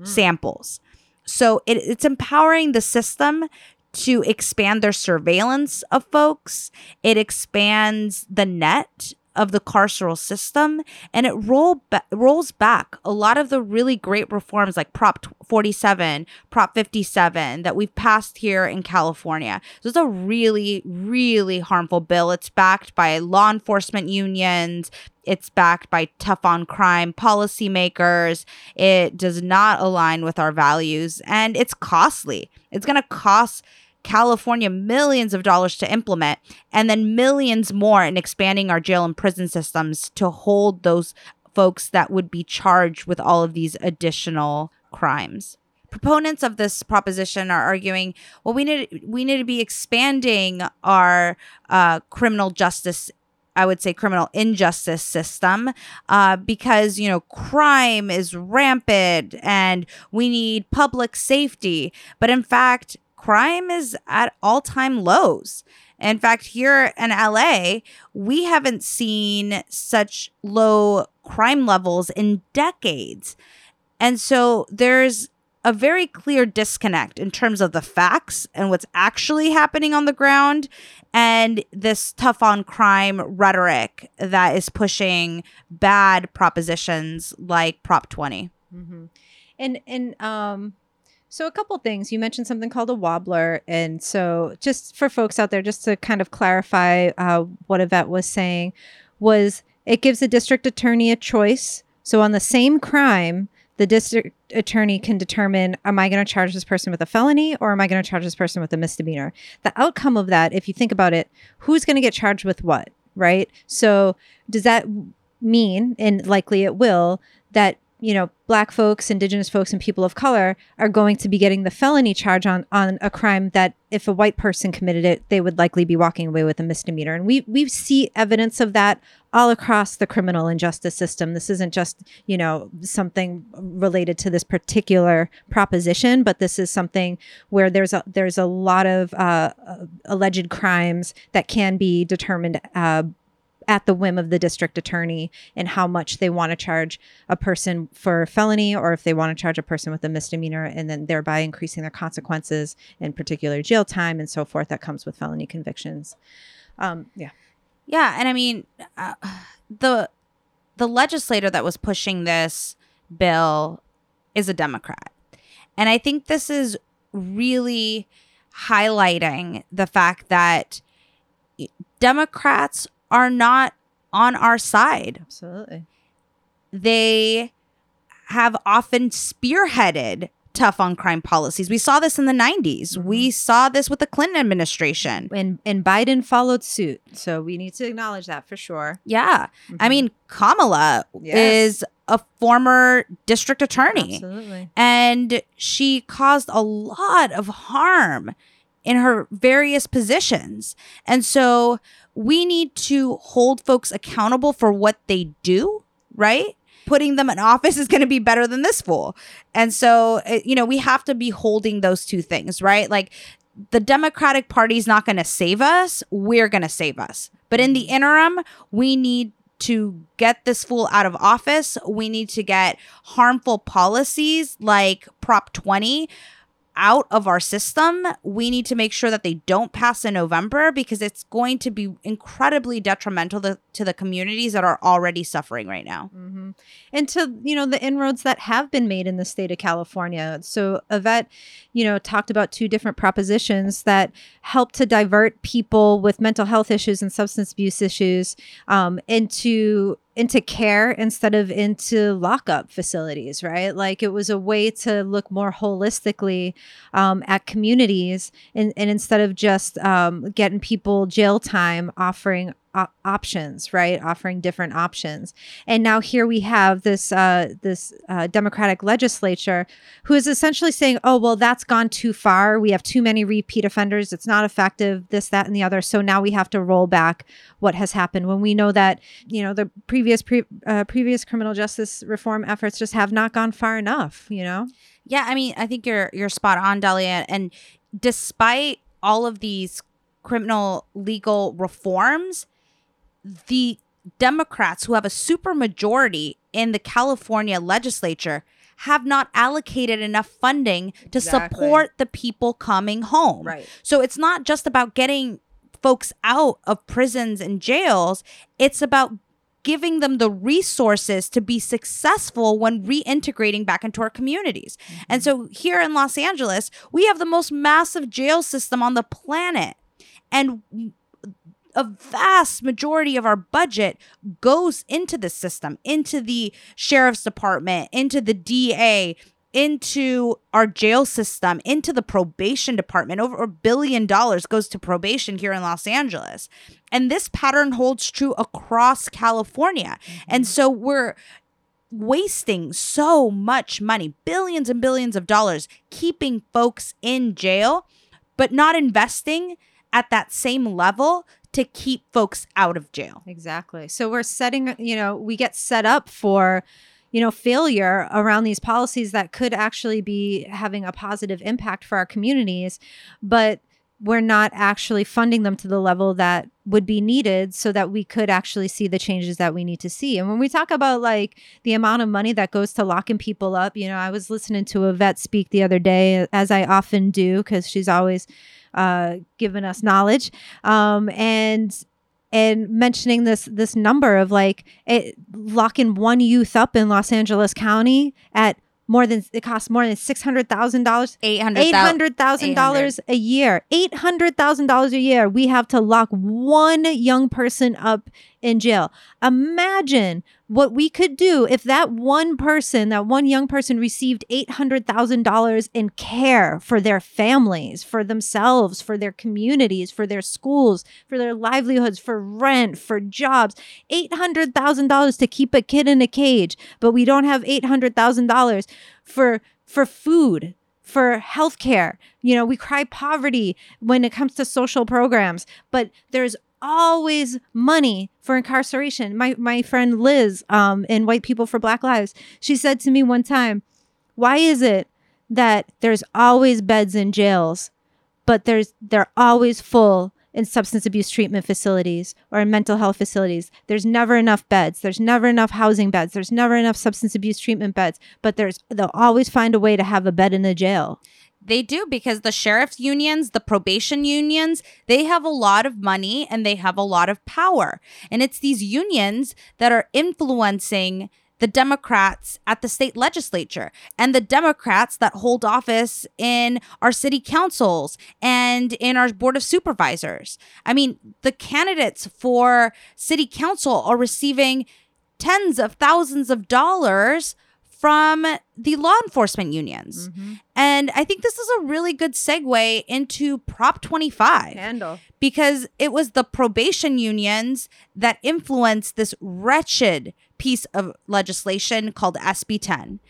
Mm. samples. So it, it's empowering the system to expand their surveillance of folks. It expands the net of the carceral system and it roll ba- rolls back a lot of the really great reforms like prop 47 prop 57 that we've passed here in california this is a really really harmful bill it's backed by law enforcement unions it's backed by tough on crime policymakers it does not align with our values and it's costly it's going to cost California millions of dollars to implement, and then millions more in expanding our jail and prison systems to hold those folks that would be charged with all of these additional crimes. Proponents of this proposition are arguing, well, we need we need to be expanding our uh, criminal justice I would say criminal injustice system uh, because you know crime is rampant and we need public safety. But in fact, crime is at all time lows. In fact, here in LA, we haven't seen such low crime levels in decades. And so there's a very clear disconnect in terms of the facts and what's actually happening on the ground and this tough on crime rhetoric that is pushing bad propositions like Prop 20. Mm-hmm. And and um so a couple things. You mentioned something called a wobbler, and so just for folks out there, just to kind of clarify uh, what Yvette was saying, was it gives the district attorney a choice. So on the same crime, the district attorney can determine: Am I going to charge this person with a felony, or am I going to charge this person with a misdemeanor? The outcome of that, if you think about it, who's going to get charged with what, right? So does that mean, and likely it will, that you know, black folks, indigenous folks, and people of color are going to be getting the felony charge on on a crime that if a white person committed it, they would likely be walking away with a misdemeanor. And we we see evidence of that all across the criminal and justice system. This isn't just, you know, something related to this particular proposition, but this is something where there's a there's a lot of uh, alleged crimes that can be determined uh, at the whim of the district attorney and how much they want to charge a person for a felony or if they want to charge a person with a misdemeanor and then thereby increasing their consequences in particular jail time and so forth that comes with felony convictions. Um, yeah. Yeah and i mean uh, the the legislator that was pushing this bill is a democrat. And i think this is really highlighting the fact that democrats are not on our side. Absolutely. They have often spearheaded tough on crime policies. We saw this in the 90s. Mm-hmm. We saw this with the Clinton administration. And and Biden followed suit. So we need to acknowledge that for sure. Yeah. Mm-hmm. I mean, Kamala yes. is a former district attorney. Absolutely. And she caused a lot of harm in her various positions. And so we need to hold folks accountable for what they do, right? Putting them in office is going to be better than this fool. And so, uh, you know, we have to be holding those two things, right? Like the Democratic Party is not going to save us. We're going to save us. But in the interim, we need to get this fool out of office. We need to get harmful policies like Prop 20 out of our system. We need to make sure that they don't pass in November because it's going to be incredibly detrimental to, to the communities that are already suffering right now. Mm-hmm. And to, you know, the inroads that have been made in the state of California. So Yvette, you know, talked about two different propositions that help to divert people with mental health issues and substance abuse issues um, into into care instead of into lockup facilities, right? Like it was a way to look more holistically um, at communities and, and instead of just um, getting people jail time, offering options, right? Offering different options. And now here we have this uh, this uh, Democratic legislature who is essentially saying, "Oh, well, that's gone too far. We have too many repeat offenders. It's not effective. This, that, and the other. So now we have to roll back what has happened when we know that you know the previous pre- uh, previous criminal justice reform efforts just have not gone far enough. You know." Yeah, I mean, I think you're you're spot on, Dahlia. And despite all of these criminal legal reforms, the Democrats who have a super majority in the California legislature have not allocated enough funding to exactly. support the people coming home. Right. So it's not just about getting folks out of prisons and jails, it's about giving them the resources to be successful when reintegrating back into our communities. Mm-hmm. And so here in Los Angeles, we have the most massive jail system on the planet. And a vast majority of our budget goes into the system, into the sheriff's department, into the DA, into our jail system, into the probation department. Over a billion dollars goes to probation here in Los Angeles. And this pattern holds true across California. Mm-hmm. And so we're wasting so much money, billions and billions of dollars, keeping folks in jail, but not investing at that same level to keep folks out of jail. Exactly. So we're setting, you know, we get set up for you know failure around these policies that could actually be having a positive impact for our communities but we're not actually funding them to the level that would be needed so that we could actually see the changes that we need to see. And when we talk about like the amount of money that goes to locking people up, you know, I was listening to Yvette speak the other day, as I often do, because she's always uh, given us knowledge. Um, and and mentioning this this number of like it, locking one youth up in Los Angeles County at more than it costs more than six hundred thousand dollars, eight hundred thousand dollars a year, eight hundred thousand dollars a year. We have to lock one young person up in jail. Imagine what we could do if that one person, that one young person, received eight hundred thousand dollars in care for their families, for themselves, for their communities, for their schools, for their livelihoods, for rent, for jobs. Eight hundred thousand dollars to keep a kid in a cage, but we don't have eight hundred thousand dollars for for food for healthcare. You know, we cry poverty when it comes to social programs, but there's always money for incarceration. My my friend Liz um in White People for Black Lives, she said to me one time, "Why is it that there's always beds in jails, but there's they're always full in substance abuse treatment facilities or in mental health facilities. There's never enough beds. There's never enough housing beds. There's never enough substance abuse treatment beds, but there's they'll always find a way to have a bed in the jail. They do because the sheriff's unions, the probation unions, they have a lot of money and they have a lot of power. And it's these unions that are influencing the Democrats at the state legislature and the Democrats that hold office in our city councils and in our board of supervisors. I mean, the candidates for city council are receiving tens of thousands of dollars from the law enforcement unions. Mm-hmm. And I think this is a really good segue into Prop 25. Handle. Because it was the probation unions that influenced this wretched piece of legislation called SB 10.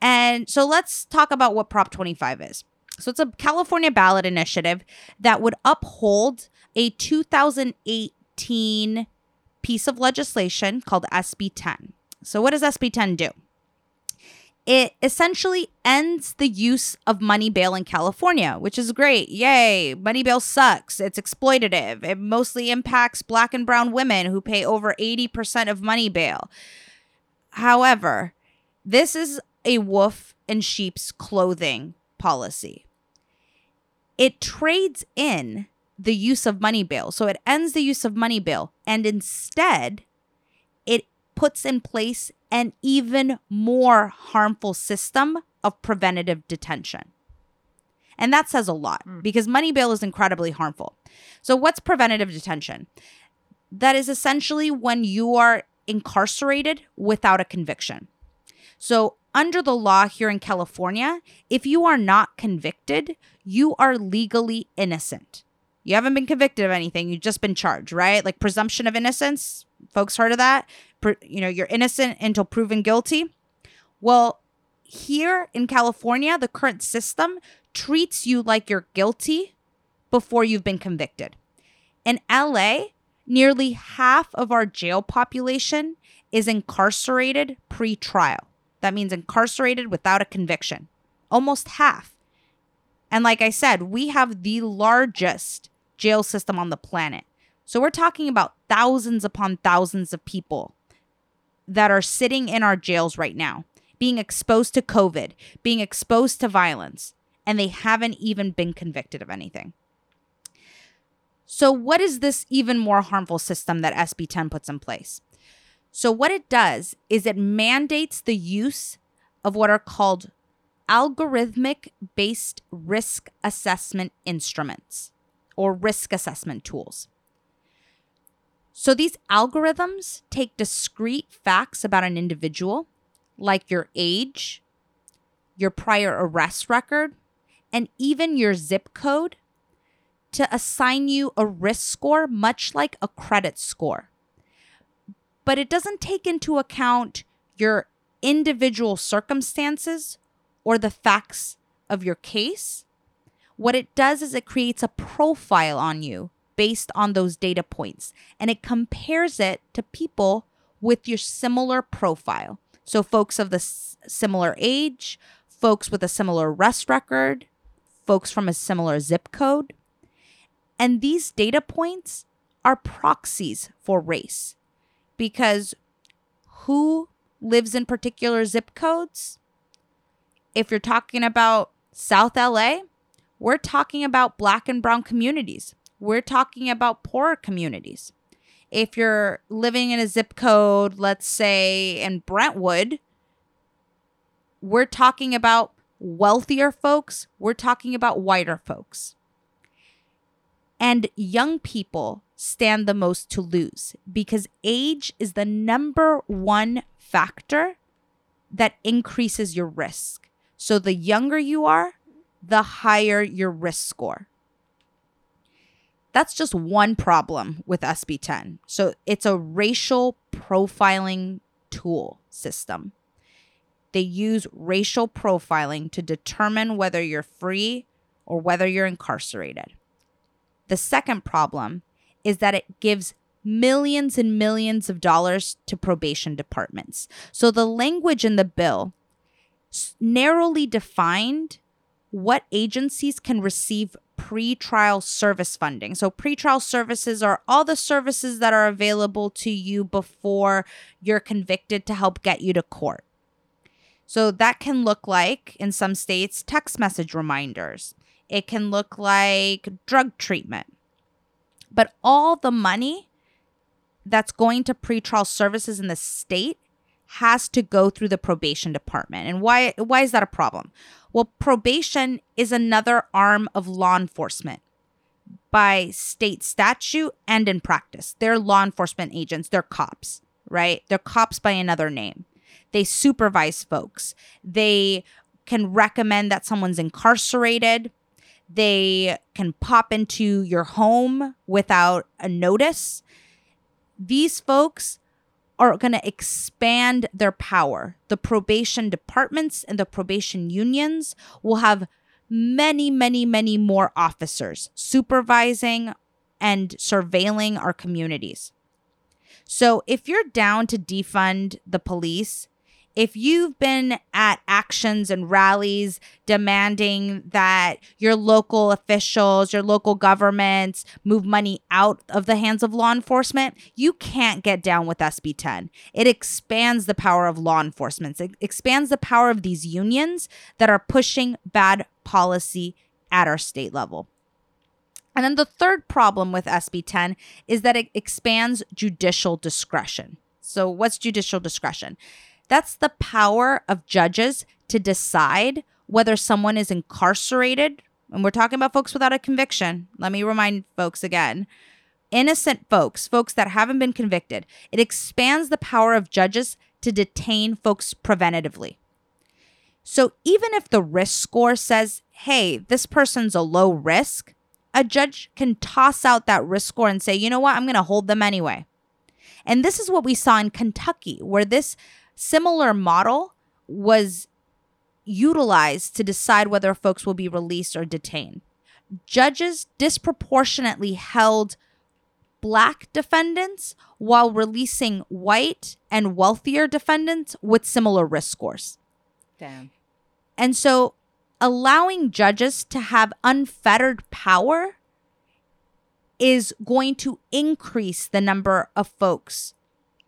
And so let's talk about what Prop 25 is. So it's a California ballot initiative that would uphold a 2018 piece of legislation called SB 10. So, what does SB 10 do? It essentially ends the use of money bail in California, which is great. Yay, money bail sucks. It's exploitative. It mostly impacts black and brown women who pay over 80% of money bail. However, this is a wolf in sheep's clothing policy. It trades in the use of money bail. So it ends the use of money bail and instead puts in place an even more harmful system of preventative detention. And that says a lot mm. because money bail is incredibly harmful. So, what's preventative detention? That is essentially when you are incarcerated without a conviction. So, under the law here in California, if you are not convicted, you are legally innocent. You haven't been convicted of anything, you've just been charged, right? Like presumption of innocence. Folks heard of that? you know, you're innocent until proven guilty. Well, here in California, the current system treats you like you're guilty before you've been convicted. In LA, nearly half of our jail population is incarcerated pre trial. That means incarcerated without a conviction. Almost half. And like I said, we have the largest jail system on the planet. So we're talking about thousands upon thousands of people that are sitting in our jails right now, being exposed to COVID, being exposed to violence, and they haven't even been convicted of anything. So, what is this even more harmful system that SB 10 puts in place? So, what it does is it mandates the use of what are called algorithmic based risk assessment instruments or risk assessment tools. So these algorithms take discrete facts about an individual, like your age, your prior arrest record, and even your zip code, to assign you a risk score, much like a credit score. But it doesn't take into account your individual circumstances or the facts of your case. What it does is it creates a profile on you based on those data points and it compares it to people with your similar profile. So, folks of the s- similar age, folks with a similar arrest record, folks from a similar zip code. And these data points are proxies for race because who lives in particular zip codes? If you're talking about South LA, we're talking about black and brown communities. We're talking about poorer communities. If you're living in a zip code, let's say in Brentwood, we're talking about wealthier folks, we're talking about whiter folks. And young people stand the most to lose because age is the number one factor that increases your risk. So the younger you are, the higher your risk score. That's just one problem with SB 10. So it's a racial profiling tool system. They use racial profiling to determine whether you're free or whether you're incarcerated. The second problem is that it gives millions and millions of dollars to probation departments. So the language in the bill narrowly defined what agencies can receive pre-trial service funding. So pre-trial services are all the services that are available to you before you're convicted to help get you to court. So that can look like in some states text message reminders. It can look like drug treatment. But all the money that's going to pretrial services in the state has to go through the probation department. And why why is that a problem? Well, probation is another arm of law enforcement by state statute and in practice. They're law enforcement agents, they're cops, right? They're cops by another name. They supervise folks. They can recommend that someone's incarcerated. They can pop into your home without a notice. These folks are going to expand their power. The probation departments and the probation unions will have many, many, many more officers supervising and surveilling our communities. So if you're down to defund the police, if you've been at actions and rallies demanding that your local officials, your local governments move money out of the hands of law enforcement, you can't get down with SB 10. It expands the power of law enforcement, it expands the power of these unions that are pushing bad policy at our state level. And then the third problem with SB 10 is that it expands judicial discretion. So, what's judicial discretion? That's the power of judges to decide whether someone is incarcerated. And we're talking about folks without a conviction. Let me remind folks again innocent folks, folks that haven't been convicted. It expands the power of judges to detain folks preventatively. So even if the risk score says, hey, this person's a low risk, a judge can toss out that risk score and say, you know what, I'm going to hold them anyway. And this is what we saw in Kentucky, where this similar model was utilized to decide whether folks will be released or detained. Judges disproportionately held black defendants while releasing white and wealthier defendants with similar risk scores. Damn. And so allowing judges to have unfettered power is going to increase the number of folks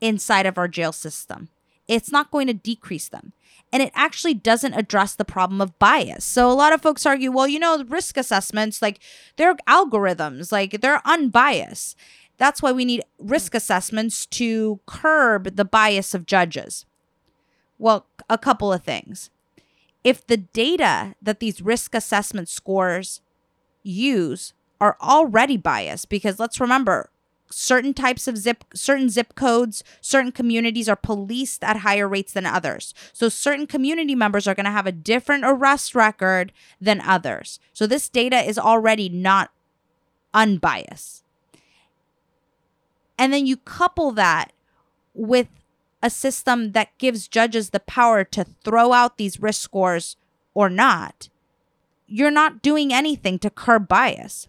inside of our jail system it's not going to decrease them. And it actually doesn't address the problem of bias. So a lot of folks argue, well, you know, risk assessments, like they're algorithms, like they're unbiased. That's why we need risk assessments to curb the bias of judges. Well, a couple of things. If the data that these risk assessment scores use are already biased, because let's remember, certain types of zip certain zip codes certain communities are policed at higher rates than others. So certain community members are going to have a different arrest record than others. So this data is already not unbiased. And then you couple that with a system that gives judges the power to throw out these risk scores or not you're not doing anything to curb bias.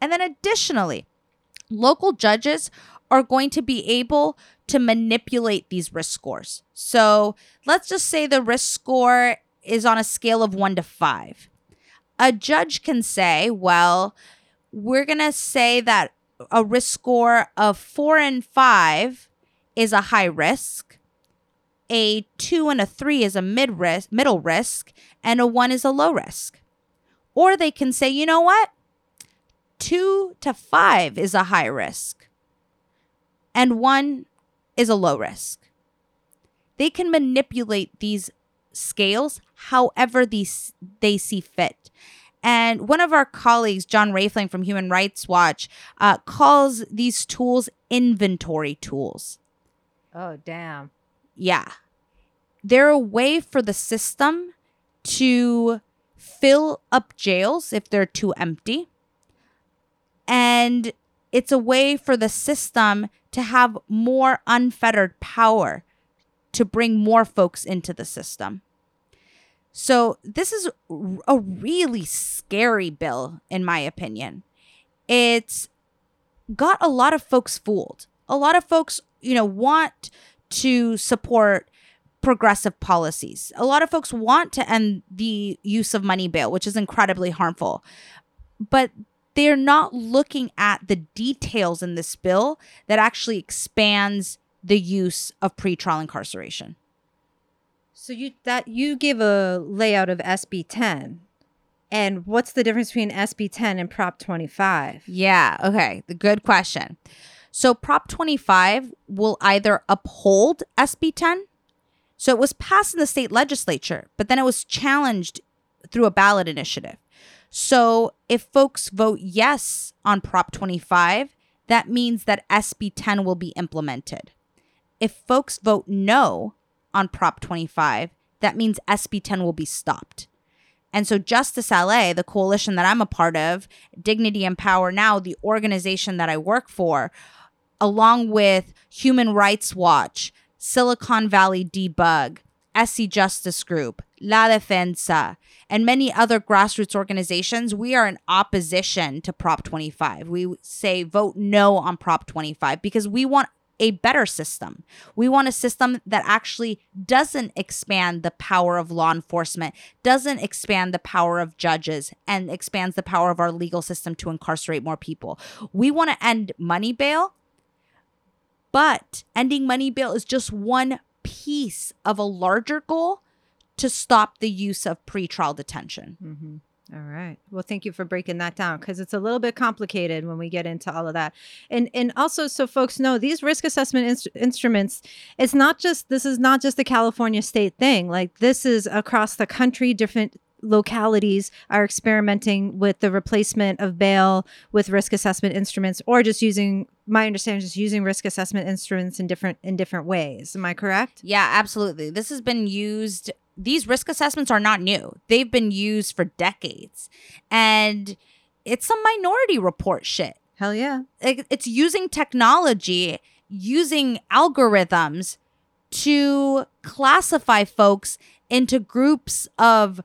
And then additionally local judges are going to be able to manipulate these risk scores. So let's just say the risk score is on a scale of one to five. A judge can say, well, we're going to say that a risk score of four and five is a high risk. A two and a three is a mid risk, middle risk, and a one is a low risk. Or they can say, you know what? Two to five is a high risk, and one is a low risk. They can manipulate these scales however these they see fit. And one of our colleagues, John Raphling from Human Rights Watch, uh, calls these tools inventory tools. Oh, damn. Yeah. They're a way for the system to fill up jails if they're too empty and it's a way for the system to have more unfettered power to bring more folks into the system. So, this is a really scary bill, in my opinion. It's got a lot of folks fooled. A lot of folks, you know, want to support progressive policies. A lot of folks want to end the use of money bail, which is incredibly harmful. But they're not looking at the details in this bill that actually expands the use of pretrial incarceration. So you that you give a layout of SB 10. And what's the difference between SB 10 and Prop 25? Yeah, okay. The good question. So Prop 25 will either uphold SB 10. So it was passed in the state legislature, but then it was challenged through a ballot initiative. So if folks vote yes on Prop 25, that means that SB 10 will be implemented. If folks vote no on Prop 25, that means SB 10 will be stopped. And so Justice LA, the coalition that I'm a part of, Dignity and Power Now, the organization that I work for, along with Human Rights Watch, Silicon Valley Debug, Essie Justice Group, La Defensa, and many other grassroots organizations, we are in opposition to Prop 25. We say vote no on Prop 25 because we want a better system. We want a system that actually doesn't expand the power of law enforcement, doesn't expand the power of judges, and expands the power of our legal system to incarcerate more people. We want to end money bail, but ending money bail is just one piece of a larger goal to stop the use of pretrial detention. Mm-hmm. All right. Well, thank you for breaking that down because it's a little bit complicated when we get into all of that. And and also, so folks know these risk assessment inst- instruments. It's not just this is not just a California state thing. Like this is across the country. Different localities are experimenting with the replacement of bail with risk assessment instruments, or just using. My understanding is just using risk assessment instruments in different in different ways. Am I correct? Yeah, absolutely. This has been used these risk assessments are not new. They've been used for decades. And it's some minority report shit. Hell yeah. It's using technology, using algorithms to classify folks into groups of,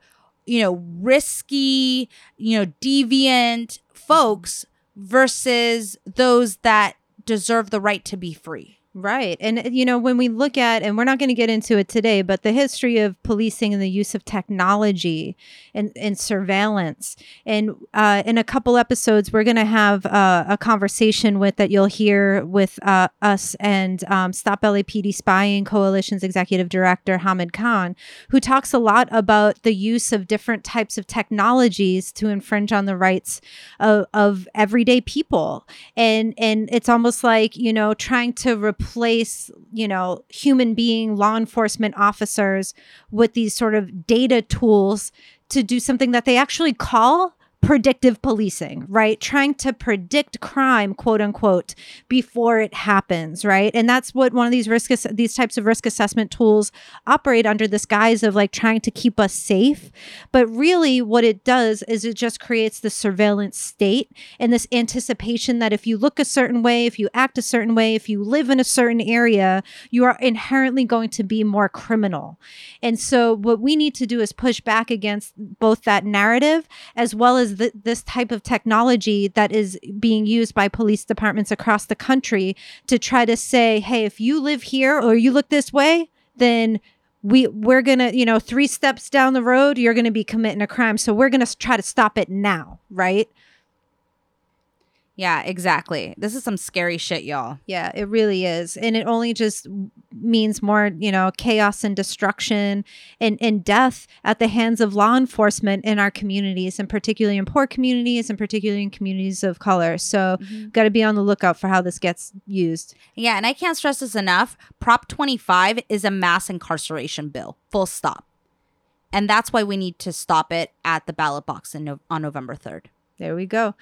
you know, risky, you know, deviant folks versus those that deserve the right to be free. Right. And, uh, you know, when we look at, and we're not going to get into it today, but the history of policing and the use of technology and, and surveillance. And uh, in a couple episodes, we're going to have uh, a conversation with that you'll hear with uh, us and um, Stop LAPD Spying Coalition's executive director, Hamid Khan, who talks a lot about the use of different types of technologies to infringe on the rights of, of everyday people. And, and it's almost like, you know, trying to replace, you know, human being law enforcement officers with these sort of data tools to do something that they actually call predictive policing, right? Trying to predict crime, quote unquote, before it happens, right? And that's what one of these risk ass- these types of risk assessment tools operate under this guise of like trying to keep us safe. But really what it does is it just creates the surveillance state and this anticipation that if you look a certain way, if you act a certain way, if you live in a certain area, you are inherently going to be more criminal. And so what we need to do is push back against both that narrative as well as th- this type of technology that is being used by police departments across the country to try to say, hey, if you live here or you look this way, then we we're gonna you know three steps down the road you're gonna be committing a crime. So we're gonna try to stop it now right yeah, exactly. This is some scary shit, y'all. Yeah, it really is. And it only just means more, you know, chaos and destruction and, and death at the hands of law enforcement in our communities, and particularly in poor communities and particularly in communities of color. So, mm-hmm. got to be on the lookout for how this gets used. Yeah, and I can't stress this enough. Prop 25 is a mass incarceration bill, full stop. And that's why we need to stop it at the ballot box in no- on November 3rd. There we go.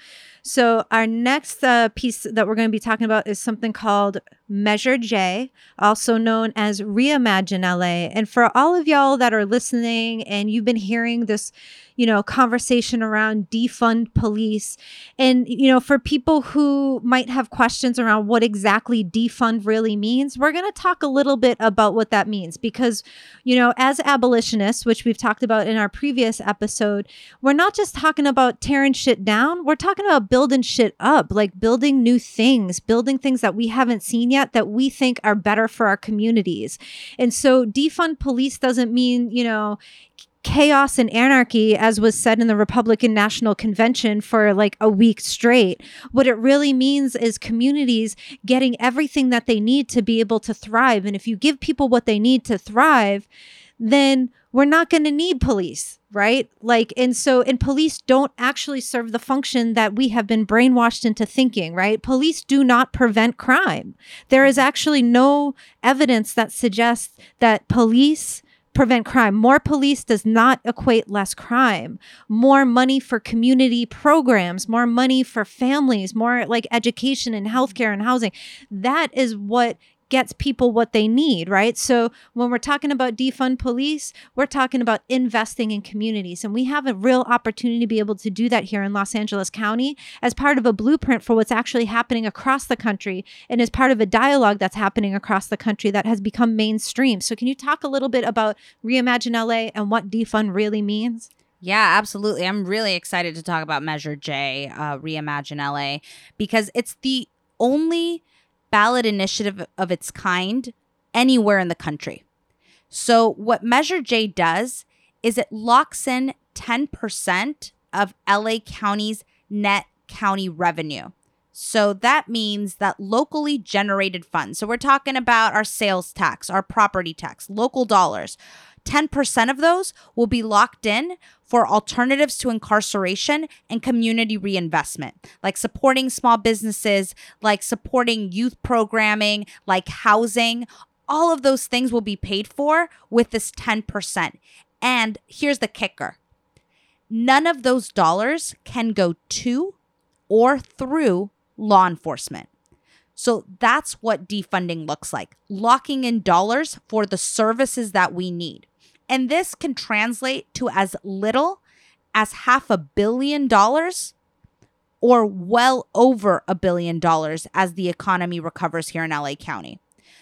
So, our next uh, piece that we're going to be talking about is something called Measure J, also known as Reimagine LA. And for all of y'all that are listening and you've been hearing this, you know, conversation around defund police, and, you know, for people who might have questions around what exactly defund really means, we're going to talk a little bit about what that means because, you know, as abolitionists, which we've talked about in our previous episode, we're not just talking about tearing shit down, we're talking about building shit up, like building new things, building things that we haven't seen yet that we think are better for our communities. And so defund police doesn't mean, you know, chaos and anarchy, as was said in the Republican National Convention for like a week straight. What it really means is communities getting everything that they need to be able to thrive. And if you give people what they need to thrive, then we're not going to need police, right? Like, and so, and police don't actually serve the function that we have been brainwashed into thinking, right? Police do not prevent crime. There is actually no evidence that suggests that police prevent crime. More police does not equate less crime. More money for community programs, more money for families, more like education and healthcare and housing. That is what gets people what they need, right? So when we're talking about defund police, we're talking about investing in communities. And we have a real opportunity to be able to do that here in Los Angeles County as part of a blueprint for what's actually happening across the country and as part of a dialogue that's happening across the country that has become mainstream. So can you talk a little bit about Reimagine LA and what defund really means? Yeah, absolutely. I'm really excited to talk about Measure J, uh, Reimagine LA, because it's the only ballot initiative of its kind anywhere in the country. So, what Measure J does is it locks in 10% of LA County's net county revenue. So that means that locally generated funds, so we're talking about our sales tax, our property tax, local dollars, 10% of those will be locked in for alternatives to incarceration and community reinvestment, like supporting small businesses, like supporting youth programming, like housing. All of those things will be paid for with this 10%. And here's the kicker none of those dollars can go to or through law enforcement. So that's what defunding looks like locking in dollars for the services that we need. And this can translate to as little as half a billion dollars or well over a billion dollars as the economy recovers here in LA County.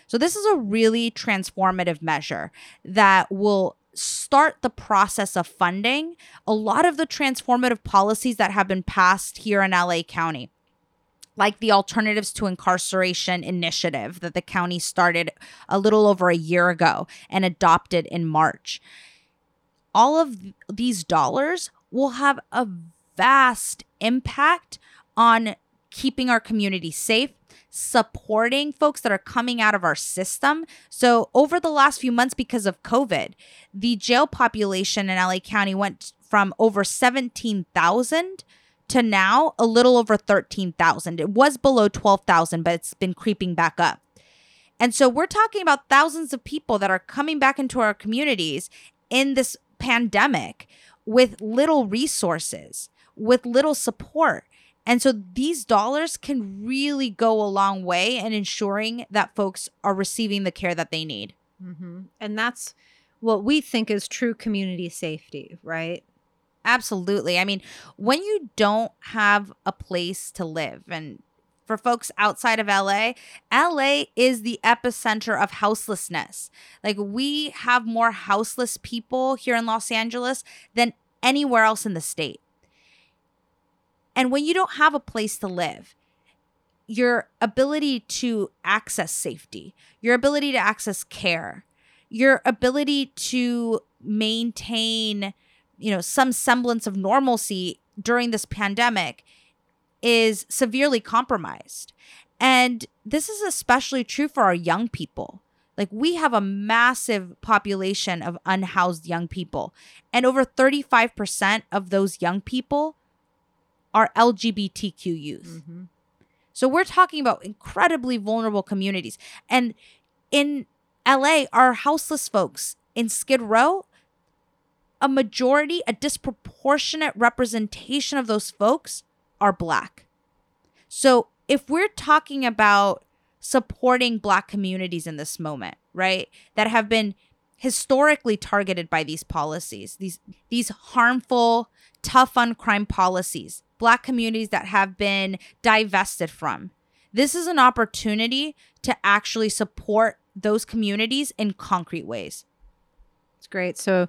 So, this is a really transformative measure that will start the process of funding a lot of the transformative policies that have been passed here in LA County like the Alternatives to Incarceration initiative that the county started a little over a year ago and adopted in March. All of these dollars will have a vast impact on keeping our community safe, supporting folks that are coming out of our system. So, over the last few months, because of COVID, the jail population in LA County went from over 17,000 to now a little over 13,000. It was below 12,000, but it's been creeping back up. And so we're talking about thousands of people that are coming back into our communities in this pandemic with little resources, with little support. And so these dollars can really go a long way in ensuring that folks are receiving the care that they need. Mm-hmm. And that's what we think is true community safety, right? Absolutely. I mean, when you don't have a place to live, and for folks outside of LA, LA is the epicenter of houselessness. Like, we have more houseless people here in Los Angeles than anywhere else in the state. And when you don't have a place to live, your ability to access safety, your ability to access care, your ability to maintain you know some semblance of normalcy during this pandemic is severely compromised. And this is especially true for our young people. Like we have a massive population of unhoused young people and over 35% of those young people are lgbtq youth. Mm-hmm. so we're talking about incredibly vulnerable communities. And in la our houseless folks in skid row a majority, a disproportionate representation of those folks are black. So if we're talking about supporting black communities in this moment, right, that have been historically targeted by these policies, these these harmful, tough on crime policies, black communities that have been divested from. This is an opportunity to actually support those communities in concrete ways. It's great. So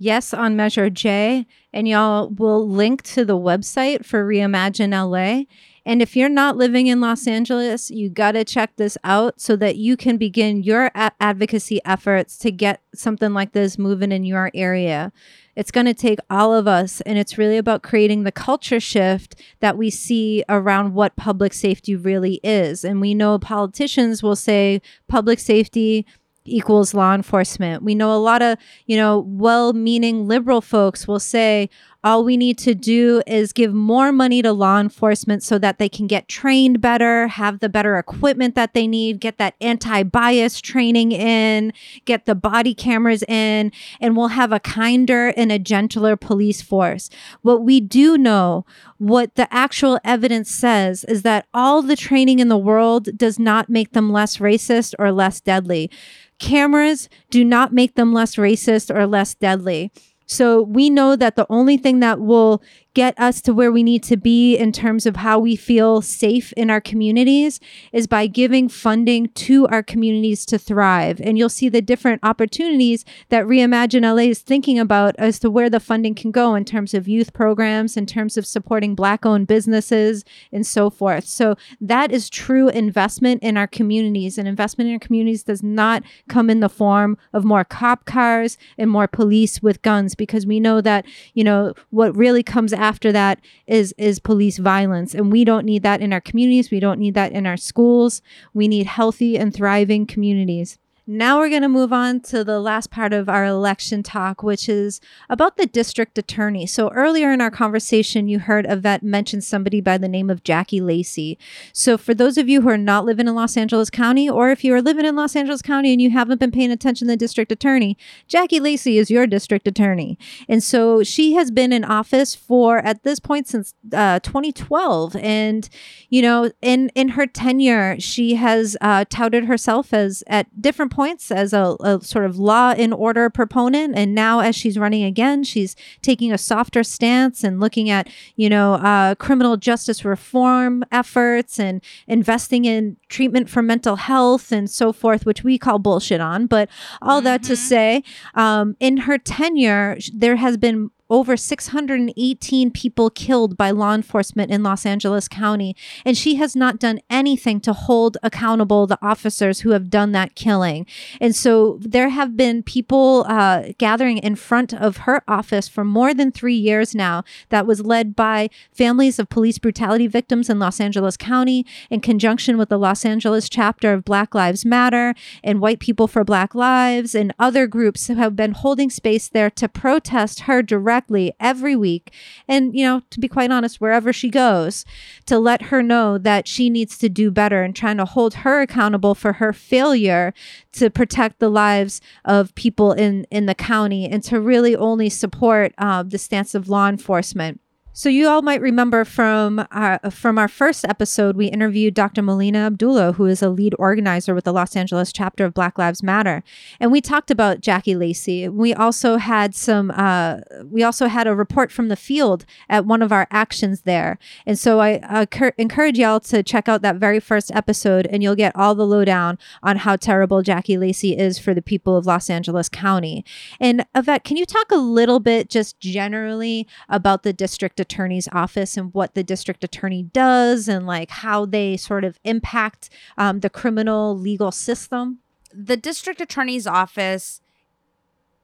yes on Measure J, and y'all will link to the website for Reimagine LA. And if you're not living in Los Angeles, you got to check this out so that you can begin your a- advocacy efforts to get something like this moving in your area. It's going to take all of us, and it's really about creating the culture shift that we see around what public safety really is. And we know politicians will say public safety equals law enforcement. We know a lot of, you know, well meaning liberal folks will say, All we need to do is give more money to law enforcement so that they can get trained better, have the better equipment that they need, get that anti bias training in, get the body cameras in, and we'll have a kinder and a gentler police force. What we do know, what the actual evidence says, is that all the training in the world does not make them less racist or less deadly. Cameras do not make them less racist or less deadly. So we know that the only thing that will get us to where we need to be in terms of how we feel safe in our communities is by giving funding to our communities to thrive. And you'll see the different opportunities that Reimagine LA is thinking about as to where the funding can go in terms of youth programs, in terms of supporting Black owned businesses, and so forth. So that is true investment in our communities. And investment in our communities does not come in the form of more cop cars and more police with guns because we know that, you know, what really comes after that is is police violence. And we don't need that in our communities. We don't need that in our schools. We need healthy and thriving communities now we're going to move on to the last part of our election talk, which is about the district attorney. So earlier in our conversation, you heard Yvette mention somebody by the name of Jackie Lacey. So for those of you who are not living in Los Angeles County, or if you are living in Los Angeles County and you haven't been paying attention to the district attorney, Jackie Lacey is your district attorney. And so she has been in office for, at this point, since uh, 2012. And, you know, in, in her tenure, she has uh, touted herself as at different points points as a, a, sort of law and order proponent. And now, as she's running again, she's taking a softer stance and looking at, you know, uh, criminal justice reform efforts and investing in treatment for mental health and so forth, which we call bullshit on. But all mm-hmm. that to mm-hmm. say, um, in her tenure, there has been over 618 people killed by law enforcement in Los Angeles County, and she has not done anything to hold accountable the officers who have done that killing. And so there have been people uh, gathering in front of her office for more than three years now that was led by families of police brutality victims in Los Angeles County in conjunction with the Los Angeles chapter of Black Lives Matter and White People for Black Lives and other groups who have been holding space there to protest her direct directly every week. And, you know, to be quite honest, wherever she goes, to let her know that she needs to do better and trying to hold her accountable for her failure to protect the lives of people in, in the county and to really only support uh, the stance of law enforcement. So you all might remember from our, from our first episode, we interviewed Dr. Melina Abdullah, who is a lead organizer with the Los Angeles chapter of Black Lives Matter, and we talked about Jackie Lacey. We also had some, uh, we also had a report from the field at one of our actions there, and so I uh, cur- encourage y'all to check out that very first episode, and you'll get all the lowdown on how terrible Jackie Lacey is for the people of Los Angeles County. And Yvette, can you talk a little bit, just generally, about the district attorney's office and what the district attorney does and like how they sort of impact um, the criminal legal system? The district attorney's office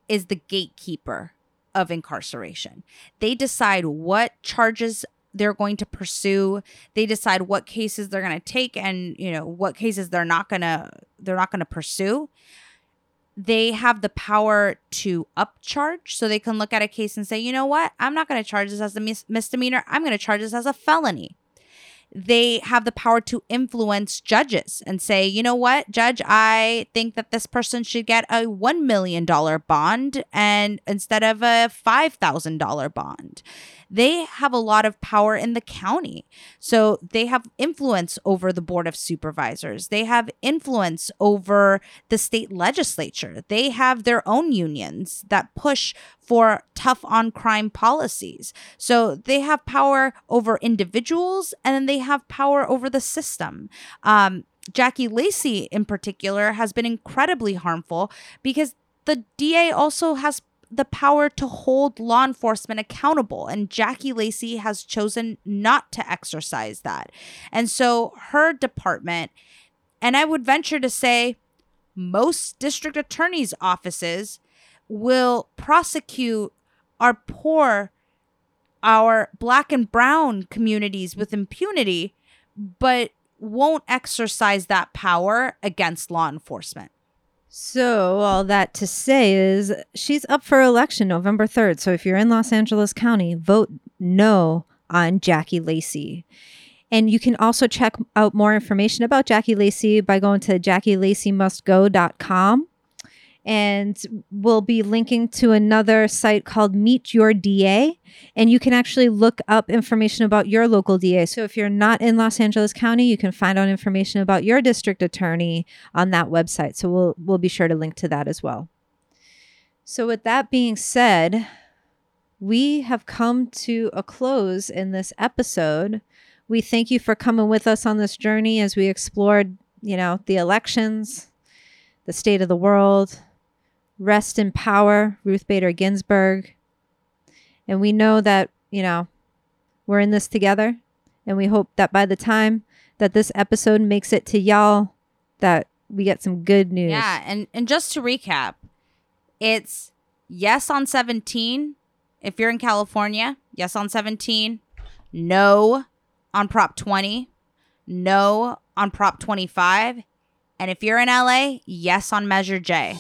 is the gatekeeper of incarceration. They decide what charges they're going to pursue. They decide what cases they're going to take and, you know, what cases they're not going to they're not going to pursue they have the power to upcharge. So they can look at a case and say you know what? I'm not going to charge this as a mis- misdemeanor. I'm going to charge this as a felony. They have the power to influence judges and say, you know what, judge, I think that this person should get a $1 million bond and instead of a $5,000 bond they have a lot of power in the county. So they have influence over the board of supervisors. They have influence over the state legislature. They have their own unions that push for tough on crime policies. So they have power over individuals and then they have power over the system. Um, Jackie Lacey, in particular, has been incredibly harmful because the DA also has the power to hold law enforcement accountable. And Jackie Lacey has chosen not to exercise that. And so her department, and I would venture to say most district attorneys' offices will prosecute our poor, our black and brown communities with impunity, but won't exercise that power against law enforcement. So, all that to say is she's up for election November 3rd. So, if you're in Los Angeles County, vote no on Jackie Lacey. And you can also check out more information about Jackie Lacey by going to jackielaceymustgo.com. And we'll be linking to another site called Meet Your DA. And you can actually look up information about your local DA. So if you're not in Los Angeles County, you can find out information about your district attorney on that website. So we'll we'll be sure to link to that as well. So with that being said, we have come to a close in this episode. We thank you for coming with us on this journey as we explored, you know, the elections, the state of the world, rest in power, Ruth Bader Ginsburg. And we know that, you know, we're in this together. And we hope that by the time that this episode makes it to y'all, that we get some good news. Yeah, and and just to recap, it's yes on 17 if you're in California, yes on 17, no on Prop 20, no on Prop 25, and if you're in LA, yes on Measure J.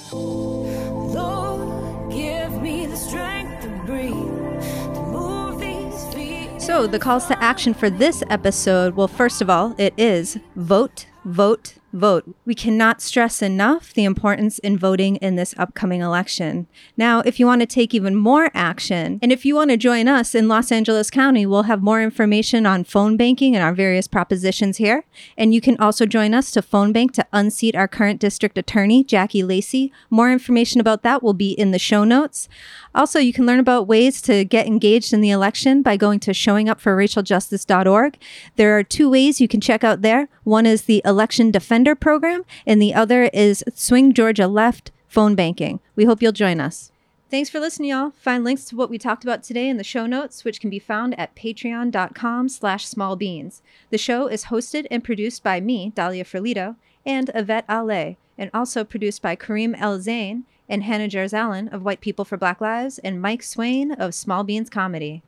So, the calls to action for this episode well, first of all, it is vote, vote, vote. We cannot stress enough the importance in voting in this upcoming election. Now, if you want to take even more action, and if you want to join us in Los Angeles County, we'll have more information on phone banking and our various propositions here. And you can also join us to phone bank to unseat our current district attorney, Jackie Lacey. More information about that will be in the show notes. Also, you can learn about ways to get engaged in the election by going to showingupforracialjustice.org. There are two ways you can check out there. One is the Election Defender program, and the other is Swing Georgia Left phone banking. We hope you'll join us. Thanks for listening, y'all. Find links to what we talked about today in the show notes, which can be found at patreon.com slash smallbeans. The show is hosted and produced by me, Dahlia Ferlito, and Yvette Ale, and also produced by Kareem El Zain and Hannah Jarzalin of White People for Black Lives and Mike Swain of Small Beans Comedy.